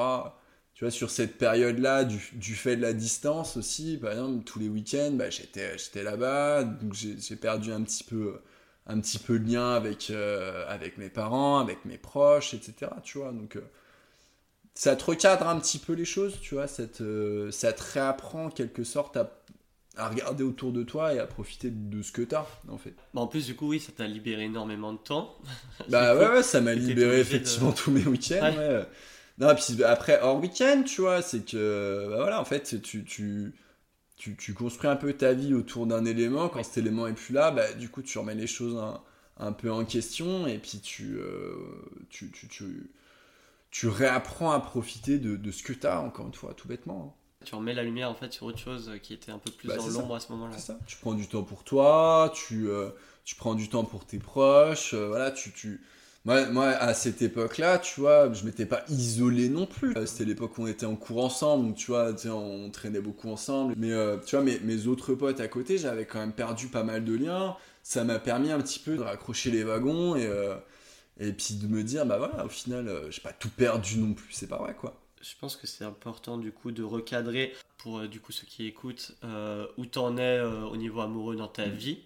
Speaker 1: Tu vois, sur cette période-là, du, du, fait de la distance aussi, par exemple, tous les week-ends, bah, j'étais là-bas, donc j'ai perdu un petit peu un petit peu de lien avec, euh, avec mes parents, avec mes proches, etc. Tu vois, donc euh, ça te recadre un petit peu les choses, tu vois, ça te, ça te réapprend en quelque sorte à, à, regarder autour de toi et à profiter de ce que tu as, en fait.
Speaker 2: Bah en plus, du coup, oui, ça t'a libéré énormément de temps. (laughs)
Speaker 1: bah ouais, ouais, ça m'a libéré effectivement tous mes week-ends. Ouais. Non, puis après, hors week-end, tu vois, c'est que, bah voilà, en fait, tu, tu tu, tu, construis un peu ta vie autour d'un élément. Quand cet élément est plus là, bah, du coup, tu remets les choses un, peu en question et puis tu, euh, tu, tu, tu, tu, réapprends à profiter de, de ce que tu as, encore une fois, tout bêtement.
Speaker 2: Hein. Tu remets la lumière en fait sur autre chose qui était un peu plus bah, dans l'ombre à ce moment-là.
Speaker 1: C'est ça. Tu prends du temps pour toi, tu, euh, tu prends du temps pour tes proches, euh, voilà, tu, tu, moi, à cette époque-là, tu vois, je m'étais pas isolé non plus. Euh, c'était l'époque où on était en cours ensemble, donc tu vois, on traînait beaucoup ensemble. Mais euh, tu vois, mes, mes, autres potes à côté, j'avais quand même perdu pas mal de liens. Ça m'a permis un petit peu de raccrocher les wagons et, euh, et puis de me dire, bah voilà, au final, j'ai pas tout perdu non plus, c'est pas vrai quoi.
Speaker 2: Je pense que c'est important du coup de recadrer pour du coup ceux qui écoutent où t'en es au niveau amoureux dans ta mm. vie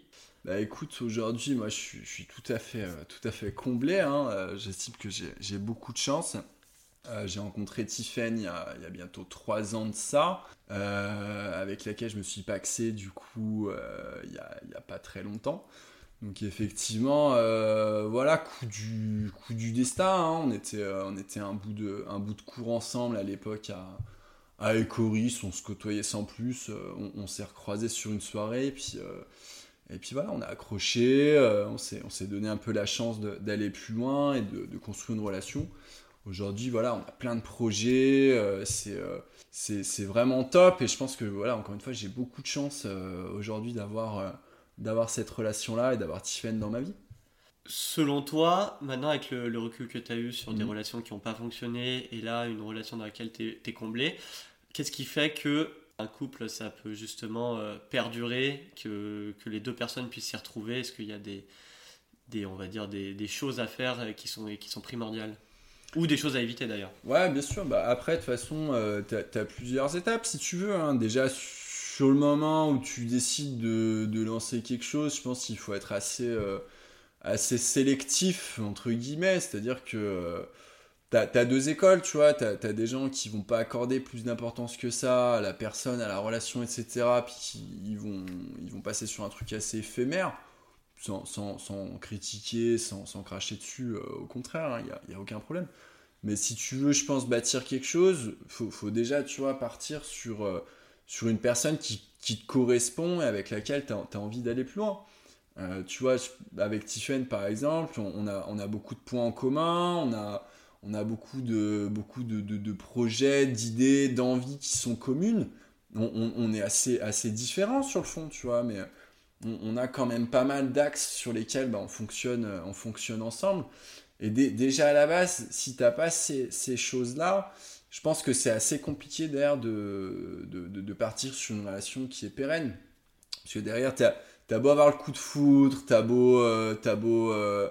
Speaker 1: bah écoute, aujourd'hui, moi je suis, tout, à fait, euh, tout à fait comblé. Hein. Euh, j'estime que j'ai beaucoup de chance. Euh, j'ai rencontré Tiffany il y, a, bientôt trois ans de ça, avec laquelle je me suis paxé du coup il n'y a, pas très longtemps. Donc effectivement, voilà, coup du, coup du destin. Hein. On, était, on était un bout, de, un bout de cours ensemble à l'époque à, à Ecoris, on se côtoyait sans plus. on, s'est recroisés sur une soirée, puis et puis voilà, on a accroché, euh, on s'est donné un peu la chance d'aller plus loin et de, construire une relation. Aujourd'hui, voilà, on a plein de projets, euh, euh, c'est vraiment top et je pense que, voilà, encore une fois, j'ai beaucoup de chance aujourd'hui d'avoir cette relation-là et d'avoir Tiffen dans ma vie.
Speaker 2: Selon toi, maintenant avec le, recul que tu as eu sur des mhm. relations qui n'ont pas fonctionné et là une relation dans laquelle tu es, comblé, qu'est-ce qui fait que un couple, ça peut justement euh, perdurer, que, que, les deux personnes puissent s'y retrouver? Est-ce qu'il y a des, des, on va dire, des, des choses à faire qui sont, qui sont primordiales? Ou des choses à éviter d'ailleurs.
Speaker 1: Ouais, bien sûr. Bah, après, de toute façon, euh, tu as, plusieurs étapes si tu veux. Hein. Déjà, sur le moment où tu décides de, de lancer quelque chose, je pense qu'il faut être assez, euh, assez sélectif, entre guillemets. C'est-à-dire que euh, tu as, deux écoles, tu vois. Tu as, des gens qui vont pas accorder plus d'importance que ça à la personne, à la relation, etc. Puis qui, ils, vont, ils vont passer sur un truc assez éphémère. Sans, sans, sans, critiquer, sans, sans, cracher dessus, au contraire, il hein, n'y a, a, aucun problème. Mais si tu veux, je pense, bâtir quelque chose, faut, faut déjà, tu vois, partir sur, euh, sur une personne qui, qui, te correspond et avec laquelle tu as, envie d'aller plus loin. Euh, tu vois, avec Tiffen, par exemple, on, a, on a beaucoup de points en commun, on a, on a beaucoup de, beaucoup de, de, projets, d'idées, d'envies qui sont communes. On, est assez, assez différents sur le fond, tu vois, mais on, a quand même pas mal d'axes sur lesquels bah, on, fonctionne, on fonctionne ensemble. Et déjà à la base, si tu n'as pas ces, choses-là, je pense que c'est assez compliqué d'ailleurs de, de, partir sur une relation qui est pérenne. Parce que derrière, tu as, beau avoir le coup de foudre, tu as beau, euh, as beau euh,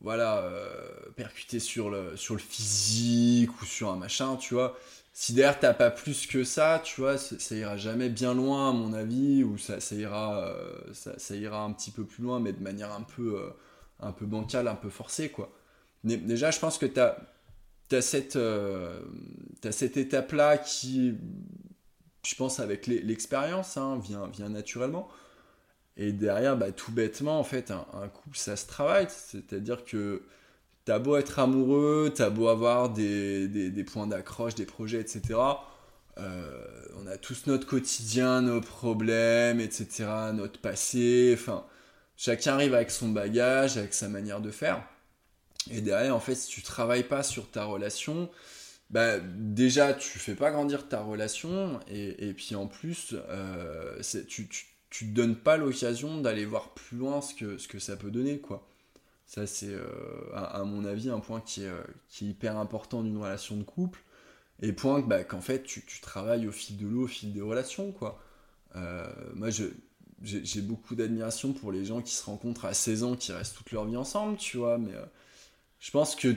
Speaker 1: voilà, euh, percuter sur le, sur le physique ou sur un machin, tu vois. Si derrière t'as pas plus que ça, tu vois, ça, ira jamais bien loin à mon avis, ou ça, ça ira, ça, ça, ira un petit peu plus loin, mais de manière un peu, un peu bancale, un peu forcée, quoi. Déjà, je pense que tu as, as, cette, euh, cette étape-là qui, je pense, avec l'expérience, hein, vient, vient naturellement. Et derrière, bah, tout bêtement, en fait, un, couple, ça se travaille. C'est-à-dire que t'as beau être amoureux, t'as beau avoir des, points d'accroche, des projets, etc. Euh, on a tous notre quotidien, nos problèmes, etc., notre passé. Enfin, chacun arrive avec son bagage, avec sa manière de faire. Et derrière, en fait, si tu travailles pas sur ta relation, bah, déjà, tu fais pas grandir ta relation, et, puis en plus, euh, tu, tu, te donnes pas l'occasion d'aller voir plus loin ce que, ce que ça peut donner, quoi. Ça, c'est, euh, à, mon avis, un point qui est, euh, qui hyper important d'une relation de couple, et point bah, qu'en fait, tu, tu, travailles au fil de l'eau, au fil des relations, quoi. moi, je, j'ai beaucoup d'admiration pour les gens qui se rencontrent à 16 ans, qui restent toute leur vie ensemble, tu vois, mais je pense que,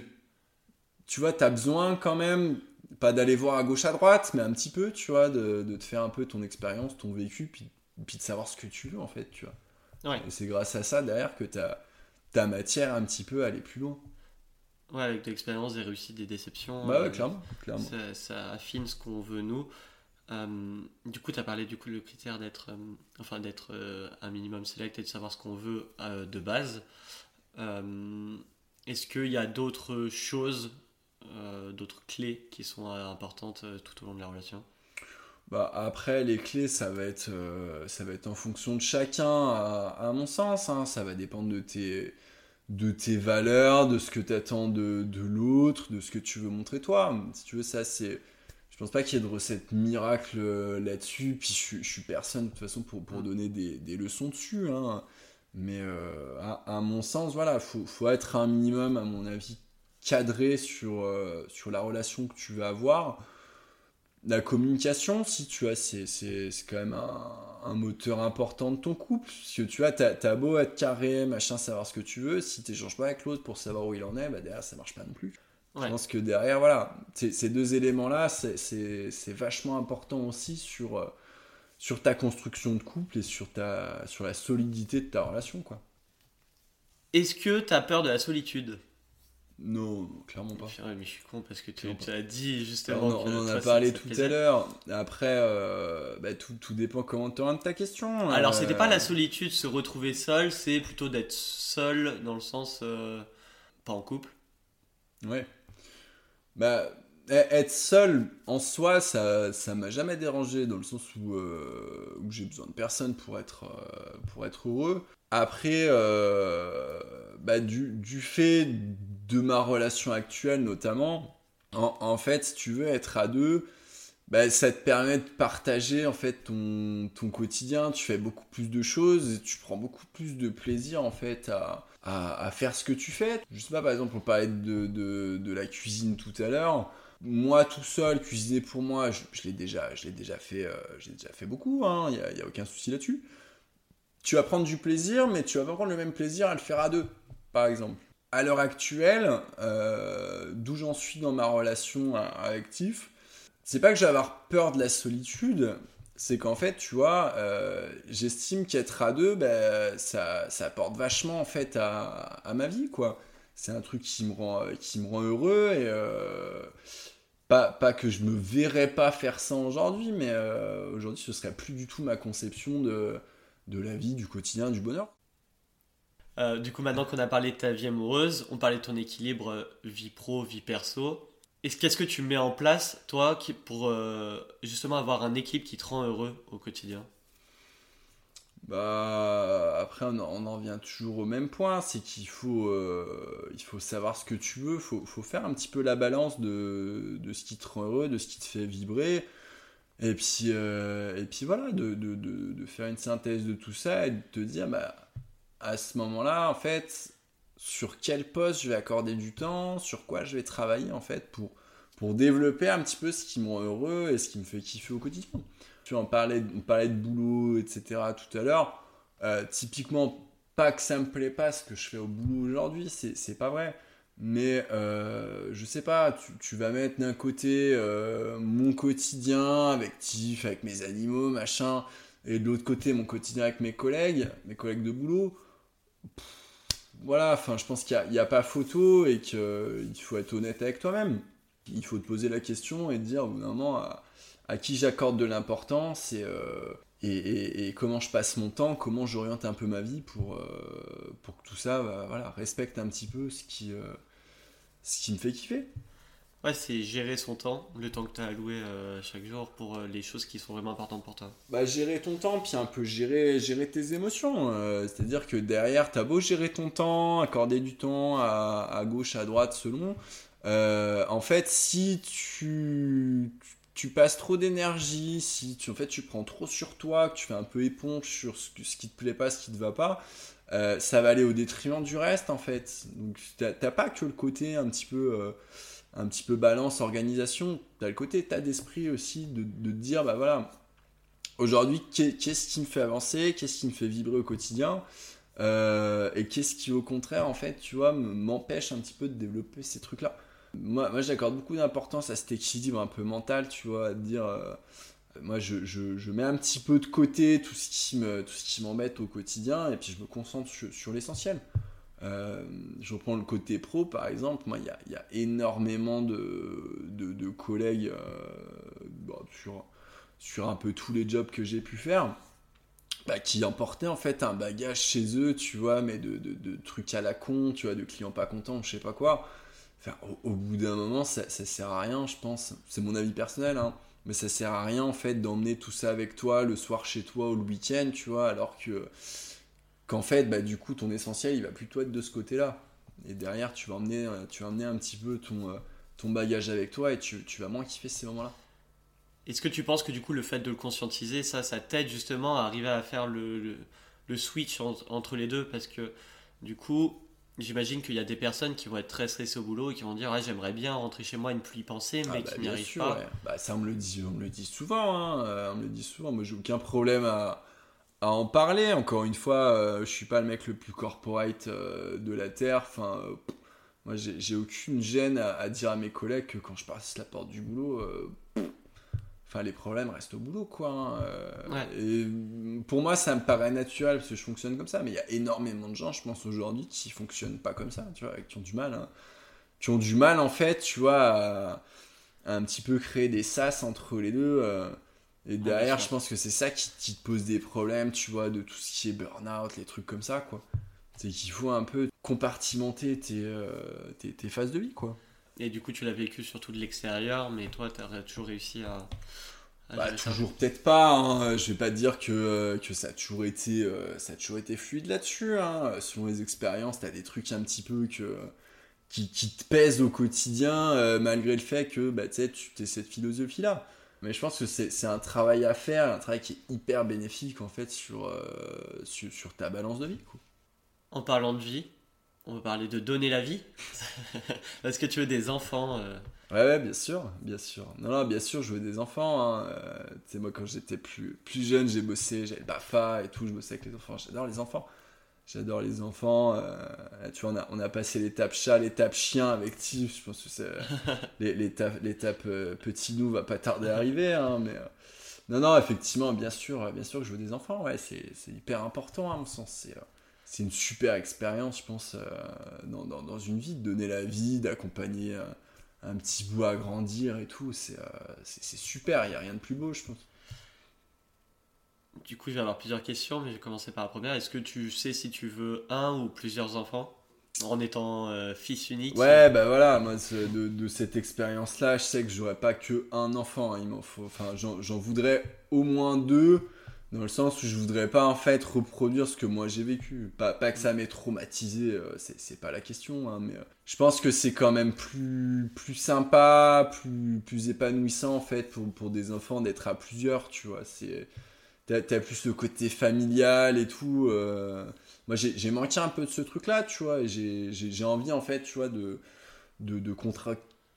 Speaker 1: tu vois, tu as besoin quand même, pas d'aller voir à gauche à droite, mais un petit peu, tu vois, de, de te faire un peu ton expérience, ton vécu, puis, puis de savoir ce que tu veux, en fait, tu vois. Et c'est grâce à ça, derrière, que tu as ta matière un petit peu à aller plus loin.
Speaker 2: Ouais, avec l'expérience des réussites, des déceptions.
Speaker 1: Bah ouais, euh, clairement. clairement.
Speaker 2: Ça, affine ce qu'on veut, nous. Euh, du coup, tu as parlé du coup le critère d'être euh, enfin, d'être un minimum select et de savoir ce qu'on veut de base. Est-ce qu'il y a d'autres choses, d'autres clés qui sont importantes tout au long de la relation?
Speaker 1: Bah après, les clés, ça va être, ça va être en fonction de chacun, à, mon sens. Hein. Ça va dépendre de tes, de tes valeurs, de ce que tu attends de, de l'autre, de ce que tu veux montrer toi. Si tu veux, ça, c'est. Je pense pas qu'il y ait de recette miracle là-dessus. Puis je, je, suis personne, de toute façon, pour, pour mm. donner des, des leçons dessus. Hein. Mais euh, à, mon sens, voilà, faut, faut être un minimum, à mon avis, cadré sur, euh, sur la relation que tu veux avoir. La communication, si tu as, c'est, quand même un, moteur important de ton couple. Parce que tu as, t'as, beau être carré, machin, savoir ce que tu veux, si tu n'échanges pas avec l'autre pour savoir où il en est, bah derrière ça marche pas non plus. Je pense que derrière, voilà, ces deux éléments-là, c'est, vachement important aussi sur, euh, sur ta construction de couple et sur, ta, sur la solidité de ta relation. quoi.
Speaker 2: Est-ce que tu as peur de la solitude?
Speaker 1: Non, clairement pas.
Speaker 2: mais je suis con parce que tu, as dit justement.
Speaker 1: On, en a parlé tout à l'heure. Après, euh, bah, tout, tout, dépend comment tu ta question.
Speaker 2: Alors, c'était pas la euh, solitude, se retrouver seul, c'est plutôt d'être seul dans le sens. Euh, pas en couple.
Speaker 1: Ouais. Bah, eh, être seul en soi, ça, ça m'a jamais dérangé dans le sens où, euh, où j'ai besoin de personne pour être, euh, pour être heureux. Après, euh, bah, du, du, fait de ma relation actuelle notamment, en, fait, si tu veux être à deux, bah, ça te permet de partager en fait ton, ton, quotidien. Tu fais beaucoup plus de choses et tu prends beaucoup plus de plaisir en fait à, à, faire ce que tu fais. Je sais pas, par exemple, on parlait de, de, de la cuisine tout à l'heure moi tout seul, cuisiner pour moi, je, l'ai déjà, déjà fait, euh, j'ai déjà fait beaucoup, il hein, n'y a, a, aucun souci là-dessus. Tu vas prendre du plaisir, mais tu vas pas prendre le même plaisir à le faire à deux. par exemple. À l'heure actuelle, euh, d'où j'en suis dans ma relation avec Tiff, c'est pas que j'ai avoir peur de la solitude, c'est qu'en fait, tu vois, euh, j'estime qu'être à deux, ben, ça, ça, apporte vachement en fait à, ma vie, quoi. C'est un truc qui me rend, qui me rend heureux et euh, pas, pas que je me verrais pas faire ça aujourd'hui, mais euh, aujourd'hui, ce serait plus du tout ma conception de, de la vie, du quotidien, du bonheur.
Speaker 2: Du coup, maintenant qu'on a parlé de ta vie amoureuse, on parlait de ton équilibre vie pro, vie perso. Qu'est-ce que tu mets en place, toi, pour euh, justement avoir un équipe qui te rend heureux au quotidien?
Speaker 1: Bah après on en, vient toujours au même point, c'est qu'il faut, euh, faut savoir ce que tu veux, faut, faut faire un petit peu la balance de, de, ce qui te rend heureux, de ce qui te fait vibrer, et puis, euh, et puis voilà, de, de, de, faire une synthèse de tout ça et de te dire bah à ce moment-là en fait sur quel poste je vais accorder du temps, sur quoi je vais travailler en fait pour, pour développer un petit peu ce qui me rend heureux et ce qui me fait kiffer au quotidien. Tu vois, on parlait, on parlait de boulot, etc. tout à l'heure. Euh, typiquement, pas que ça me plaît pas ce que je fais au boulot aujourd'hui, c'est pas vrai. Mais euh, je sais pas, tu, tu vas mettre d'un côté euh, mon quotidien avec Tiff, avec mes animaux, machin, et de l'autre côté mon quotidien avec mes collègues, mes collègues de boulot voilà, enfin, je pense qu'il n'y a, pas photo et qu'il faut être honnête avec toi-même. Il faut te poser la question et te dire, au à, qui j'accorde de l'importance euh, et, et, comment je passe mon temps, comment j'oriente un peu ma vie pour, euh, pour que tout ça bah, voilà, respecte un petit peu ce qui, euh, ce qui me fait kiffer.
Speaker 2: Ouais, c'est gérer son temps, le temps que tu as alloué euh, chaque jour pour euh, les choses qui sont vraiment importantes pour toi.
Speaker 1: Bah, gérer ton temps, puis un peu gérer, gérer tes émotions. Euh, c'est-à-dire que derrière, tu as beau gérer ton temps, accorder du temps à, à gauche, à droite, selon. en fait, si tu, tu passes trop d'énergie, si tu, en fait, tu prends trop sur toi, que tu fais un peu éponge sur ce, ce qui te plaît pas, ce qui te va pas, ça va aller au détriment du reste, en fait. Donc, t'as pas que le côté un petit peu un petit peu balance, organisation, tu as le côté état d'esprit aussi de, dire, bah voilà, aujourd'hui, qu'est-ce qui me fait avancer, qu'est-ce qui me fait vibrer au quotidien, euh, et qu'est-ce qui, au contraire, en fait, tu vois, m'empêche un petit peu de développer ces trucs-là. Moi, j'accorde beaucoup d'importance à cet équilibre un peu mental, tu vois, à dire, euh, moi, je, mets un petit peu de côté tout ce qui me, tout ce qui m'embête au quotidien, et puis je me concentre sur l'essentiel. Euh, je reprends le côté pro, par exemple. Moi, il y, a, énormément de, collègues euh, sur, sur un peu tous les jobs que j'ai pu faire. Bah, qui emportaient en fait un bagage chez eux, tu vois, mais de, trucs à la con, tu vois, de clients pas contents, je sais pas quoi. Au, bout d'un moment, ça, ça, sert à rien, je pense. C'est mon avis personnel, hein. Mais ça sert à rien en fait d'emmener tout ça avec toi le soir chez toi ou le week-end, tu vois, alors que qu'en fait, bah, du coup, ton essentiel, il va plutôt être de ce côté-là. Et derrière, tu vas emmener, euh, tu vas emmener un petit peu ton, euh, ton bagage avec toi et tu, tu vas moins kiffer ces moments-là.
Speaker 2: Est-ce que tu penses que du coup, le fait de le conscientiser, ça, ça t'aide justement à arriver à faire le, le, switch entre les deux? Parce que du coup, j'imagine qu'il y a des personnes qui vont être très stressées au boulot et qui vont dire ah, J'aimerais bien rentrer chez moi et ne plus y penser, mais ah, qui n'y bah, arrivent pas.
Speaker 1: Bah, ça, on me le dit, on me le dit souvent. Hein. Euh, on me le dit souvent. Moi, j'ai aucun problème à à en parler. Encore une fois, euh, je suis pas le mec le plus corporate euh, de la terre. Enfin, euh, moi, j'ai aucune gêne à, dire à mes collègues que quand je passe la porte du boulot, enfin, les problèmes restent au boulot, quoi. Hein, et pour moi, ça me paraît naturel parce que je fonctionne comme ça. Mais il y a énormément de gens, je pense aujourd'hui, qui fonctionnent pas comme ça, tu vois, qui ont du mal, hein. qui ont du mal en fait, tu vois, à, à un petit peu créer des sas entre les deux. Et derrière, je pense que c'est ça qui, te pose des problèmes, tu vois, de tout ce qui est burn-out, les trucs comme ça, quoi. C'est qu'il faut un peu compartimenter tes, euh, tes, tes, phases de vie, quoi.
Speaker 2: Et du coup, tu l'as vécu surtout de l'extérieur, mais toi, tu as toujours réussi à.
Speaker 1: bah, toujours peut-être pas, hein. je vais pas dire que, euh, que ça, a toujours été, euh, ça a toujours été fluide là-dessus. Hein. Selon les expériences, tu as des trucs un petit peu que, qui, qui te pèsent au quotidien, malgré le fait que bah, tu as cette philosophie-là. Mais je pense que c'est un travail à faire, un travail qui est hyper bénéfique en fait sur, euh, sur, sur, ta balance de vie. Quoi.
Speaker 2: En parlant de vie, on va parler de donner la vie. (laughs) Est-ce que tu veux des enfants euh
Speaker 1: ouais, ouais, bien sûr, bien sûr. Non, non, bien sûr, je veux des enfants. Hein. Euh, tu sais, moi, quand j'étais plus, plus jeune, j'ai bossé, j'avais le BAFA et tout, je bossais avec les enfants. J'adore les enfants. J'adore les enfants. euh, tu vois, on a, on a passé l'étape chat, l'étape chien avec Tiff. Je pense que c'est (laughs) l'étape, l'étape euh, petit nous va pas tarder à arriver. hein, mais euh, non, non, effectivement, bien sûr, bien sûr que je veux des enfants. Ouais, c'est, c'est hyper important à mon sens. C'est, c'est une super expérience, je pense, dans, dans, dans une vie, de donner la vie, d'accompagner un petit bout à grandir et tout. C'est, c'est, c'est super. Il y a rien de plus beau, je pense.
Speaker 2: Du coup, je vais avoir plusieurs questions, mais je vais commencer par la première. Est-ce que tu sais si tu veux un ou plusieurs enfants en étant euh, fils unique?
Speaker 1: Ouais, bah voilà, moi de, cette expérience-là, je sais que j'aurais pas que un enfant, hein, il m'en faut, enfin j'en voudrais au moins deux, dans le sens où je voudrais pas en fait reproduire ce que moi j'ai vécu. Pas, que ça m'ait traumatisé, euh, c'est c'est pas la question, hein, mais euh, je pense que c'est quand même plus, plus sympa, plus, plus épanouissant en fait pour, pour des enfants d'être à plusieurs, tu vois. C'est T'as t'as plus le côté familial et tout. euh, moi, j'ai manqué un peu de ce truc-là, tu vois. J'ai envie, en fait, tu vois, de, de, de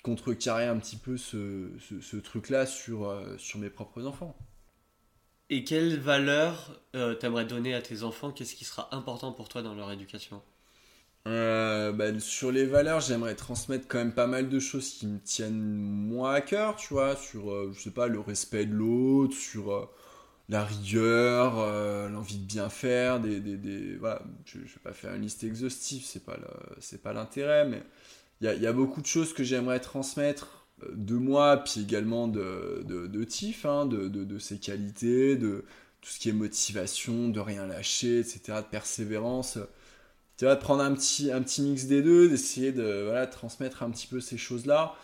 Speaker 1: contrecarrer un petit peu ce, ce, ce truc-là sur, euh, sur mes propres enfants.
Speaker 2: Et quelle valeur euh, t'aimerais donner à tes enfants? Qu'est-ce qui sera important pour toi dans leur éducation?
Speaker 1: Euh, bah, sur les valeurs, j'aimerais transmettre quand même pas mal de choses qui me tiennent moi à cœur, tu vois, sur, euh, je sais pas, le respect de l'autre, sur la rigueur, euh, l'envie de bien faire, des, des, je, je vais pas faire une liste exhaustive, c'est pas c'est pas l'intérêt, mais il y a, il y a beaucoup de choses que j'aimerais transmettre euh, de moi, puis également de, de, de Tiff, hein, de, de, ses qualités, de tout ce qui est motivation, de rien lâcher, etc., de persévérance tu de prendre un petit, un petit mix des deux, d'essayer de voilà, transmettre un petit peu ces choses-là,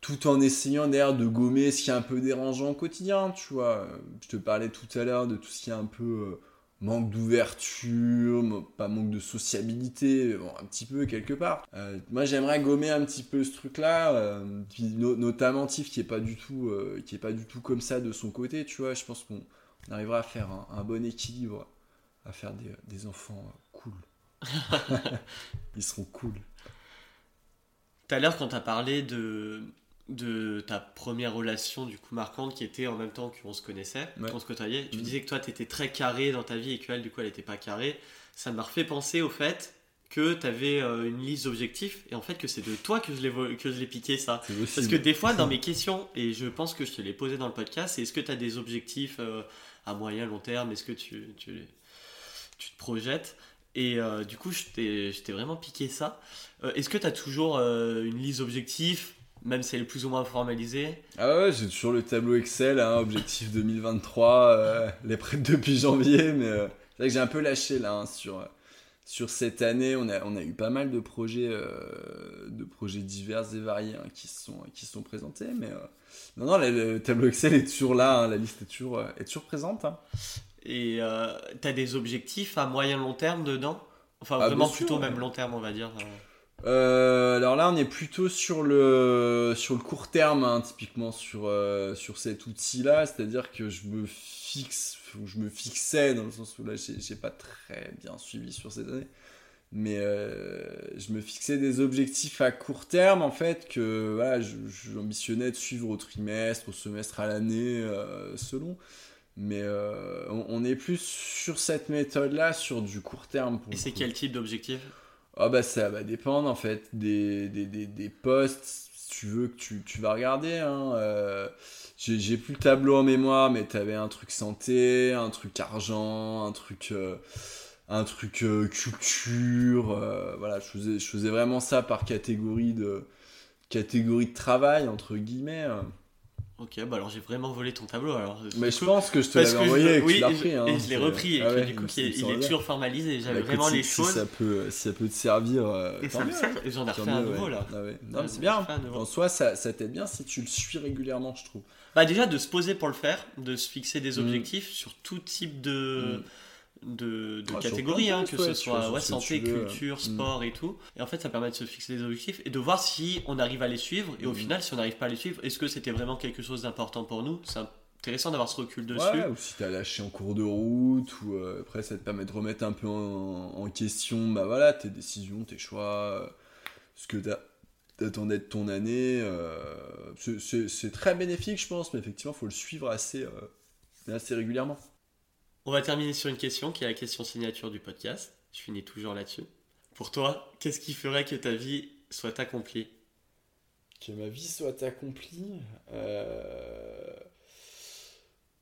Speaker 1: tout en essayant d'ailleurs de gommer ce qui est un peu dérangeant au quotidien, tu vois. Je te parlais tout à l'heure de tout ce qui est un peu euh, manque d'ouverture, pas manque de sociabilité, bon, un petit peu quelque part. Euh, moi, j'aimerais gommer un petit peu ce truc-là, euh, no- notamment Tiff qui est pas du tout, euh, qui est pas du tout comme ça de son côté, tu vois. Je pense qu'on on arrivera à faire un, un bon équilibre, à faire des, des enfants euh, cool. (laughs) Ils seront cool.
Speaker 2: Tout à l'heure, quand t'as parlé de, de ta première relation du coup marquante qui était en même temps qu'on se connaissait,
Speaker 1: Ouais.
Speaker 2: qu'on se côtoyait, tu
Speaker 1: Mhm.
Speaker 2: disais que toi t'étais très carré dans ta vie et qu'elle du coup elle était pas carrée. Ça m'a refait penser au fait que t'avais euh, une liste d'objectifs et en fait que c'est de toi que je l'ai que je l'ai piqué ça. Parce que des fois, dans (laughs) mes questions, et je pense que je te l'ai posé dans le podcast, c'est est-ce que tu as des objectifs euh, à moyen, long terme? Est-ce que tu, tu, tu te projettes? Et euh, du coup, je t'ai vraiment piqué ça. Est-ce que tu as toujours une liste d'objectifs, même si elle est plus ou moins formalisée
Speaker 1: Ah ouais, j'ai toujours le tableau Excel, hein, objectif (laughs) 2023, euh, les prêts depuis janvier, mais euh, c'est vrai que j'ai un peu lâché là hein, sur, sur cette année. On a, on a eu pas mal de projets, euh, de projets divers et variés hein, qui, se sont, qui sont présentés, mais euh, non, non, le, le tableau Excel est toujours là, la liste est toujours, euh, est toujours présente.
Speaker 2: Et euh, tu as des objectifs à moyen, long terme dedans? Enfin,
Speaker 1: Ah,
Speaker 2: vraiment
Speaker 1: sûr,
Speaker 2: plutôt
Speaker 1: ouais.
Speaker 2: même long terme, on va dire. Euh.
Speaker 1: Alors là, on est plutôt sur le, sur le court terme, hein, typiquement sur, euh, sur cet outil-là. C'est-à-dire que je me fixe, ou je me fixais, dans le sens où là, j'ai pas très bien suivi sur cette année. Mais euh, je me fixais des objectifs à court terme, en fait, que voilà, j'ambitionnais de suivre au trimestre, au semestre, à l'année, selon. Mais on, on est plus sur cette méthode-là, sur du court terme. Pour
Speaker 2: Et c'est quel type d'objectif?
Speaker 1: Ah bah ça va dépendre en fait des, des, des, des posts, si tu veux, que tu, vas regarder. Hein. Euh, j'ai plus le tableau en mémoire, mais t'avais un truc santé, un truc argent, un truc, euh, un truc euh, culture. euh, voilà, je faisais, je vraiment ça par catégorie de, catégorie de travail, entre guillemets. hein.
Speaker 2: Ok, bah alors j'ai vraiment volé ton tableau alors.
Speaker 1: Mais
Speaker 2: Du
Speaker 1: je
Speaker 2: coup,
Speaker 1: pense que je te l'avais envoyé et que
Speaker 2: oui,
Speaker 1: tu l'as repris. hein.
Speaker 2: et je l'ai repris et
Speaker 1: Ah
Speaker 2: que
Speaker 1: ouais,
Speaker 2: du coup
Speaker 1: il
Speaker 2: est- il toujours formalisé.
Speaker 1: Bah,
Speaker 2: J'avais
Speaker 1: écoute,
Speaker 2: vraiment
Speaker 1: si-
Speaker 2: les
Speaker 1: si
Speaker 2: choses.
Speaker 1: ça peut, si ça peut te servir. euh,
Speaker 2: et ça me sert. j'en ai refait un nouveau
Speaker 1: ouais.
Speaker 2: là.
Speaker 1: Ah ouais. Non, mais c'est bien. En soi, ça, ça t'aide bien si tu le suis régulièrement, je trouve.
Speaker 2: Bah déjà de se poser pour le faire, de se fixer des
Speaker 1: Mm.
Speaker 2: objectifs sur tout type de, de, de
Speaker 1: Ah,
Speaker 2: catégories, hein, que
Speaker 1: ouais,
Speaker 2: ce soit ouais, santé,
Speaker 1: veux.
Speaker 2: culture,
Speaker 1: Mm.
Speaker 2: sport et tout. Et en fait, ça permet de se fixer des objectifs et de voir si on arrive à les suivre. Et au
Speaker 1: Mm.
Speaker 2: final, si on n'arrive pas à les suivre, est-ce que c'était vraiment quelque chose d'important pour nous? C'est intéressant d'avoir ce recul dessus.
Speaker 1: Ouais, ou si t'as lâché en cours de route, ou euh, après ça te permet de remettre un peu en, en question bah voilà, tes décisions, tes choix, euh, ce que t'a- t'attendais de ton année. euh, c'est- très bénéfique, je pense, mais effectivement, faut le suivre assez, euh, assez régulièrement.
Speaker 2: On va terminer sur une question qui est la question signature du podcast. Je finis toujours là-dessus. Pour toi, qu'est-ce qui ferait que ta vie soit accomplie?
Speaker 1: Que ma vie soit accomplie euh,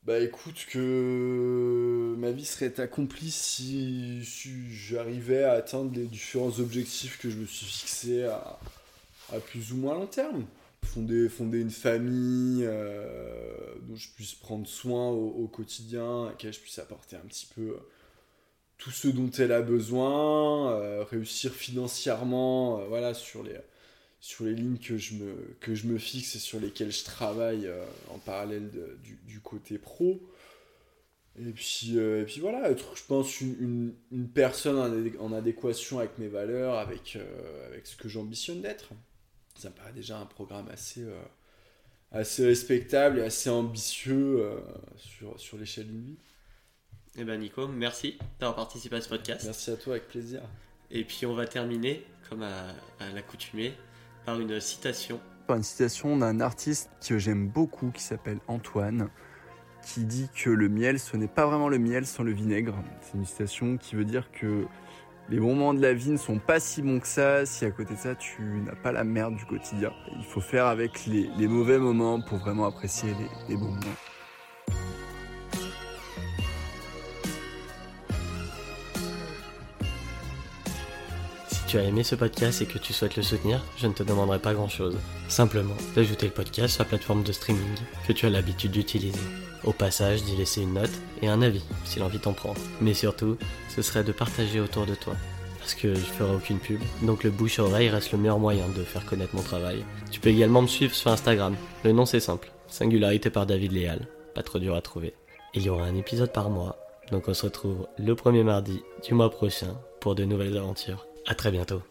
Speaker 1: Bah écoute, que ma vie serait accomplie si, j'arrivais à atteindre les différents objectifs que je me suis fixés à, plus ou moins long terme. Fonder, fonder une famille euh, dont je puisse prendre soin au, quotidien, à laquelle je puisse apporter un petit peu tout ce dont elle a besoin, euh, réussir financièrement, euh, voilà, sur les, sur les lignes que je, me, que je me fixe et sur lesquelles je travaille euh, en parallèle du, du, côté pro. Et puis, et puis voilà, être, je pense, une, une, personne en, adéquation avec mes valeurs, avec, avec ce que j'ambitionne d'être. Ça me paraît déjà un programme assez, assez respectable et assez ambitieux sur, sur l'échelle d'une vie.
Speaker 2: Eh ben Nico, merci d'avoir participé à ce podcast.
Speaker 1: Merci à toi, avec plaisir.
Speaker 2: Et puis on va terminer, comme à, l'accoutumée, par une citation.
Speaker 1: Par une citation d'un artiste que j'aime beaucoup, qui s'appelle Antoine, qui dit que le miel, ce n'est pas vraiment le miel sans le vinaigre. C'est une citation qui veut dire que les moments de la vie ne sont pas si bons que ça si à côté de ça tu n'as pas la merde du quotidien. Il faut faire avec les, mauvais moments pour vraiment apprécier les bons moments.
Speaker 2: Tu as aimé ce podcast et que tu souhaites le soutenir, je ne te demanderai pas grand chose. Simplement d'ajouter le podcast sur la plateforme de streaming que tu as l'habitude d'utiliser. Au passage, d'y laisser une note et un avis si l'envie t'en prend. Mais surtout, ce serait de partager autour de toi. Parce que je ferai aucune pub, donc le bouche à oreille reste le meilleur moyen de faire connaître mon travail. Tu peux également me suivre sur Instagram. Le nom c'est simple, Singularité par David Léal. Pas trop dur à trouver. Il y aura un épisode par mois, donc on se retrouve le premier mardi du mois prochain pour de nouvelles aventures. À très bientôt.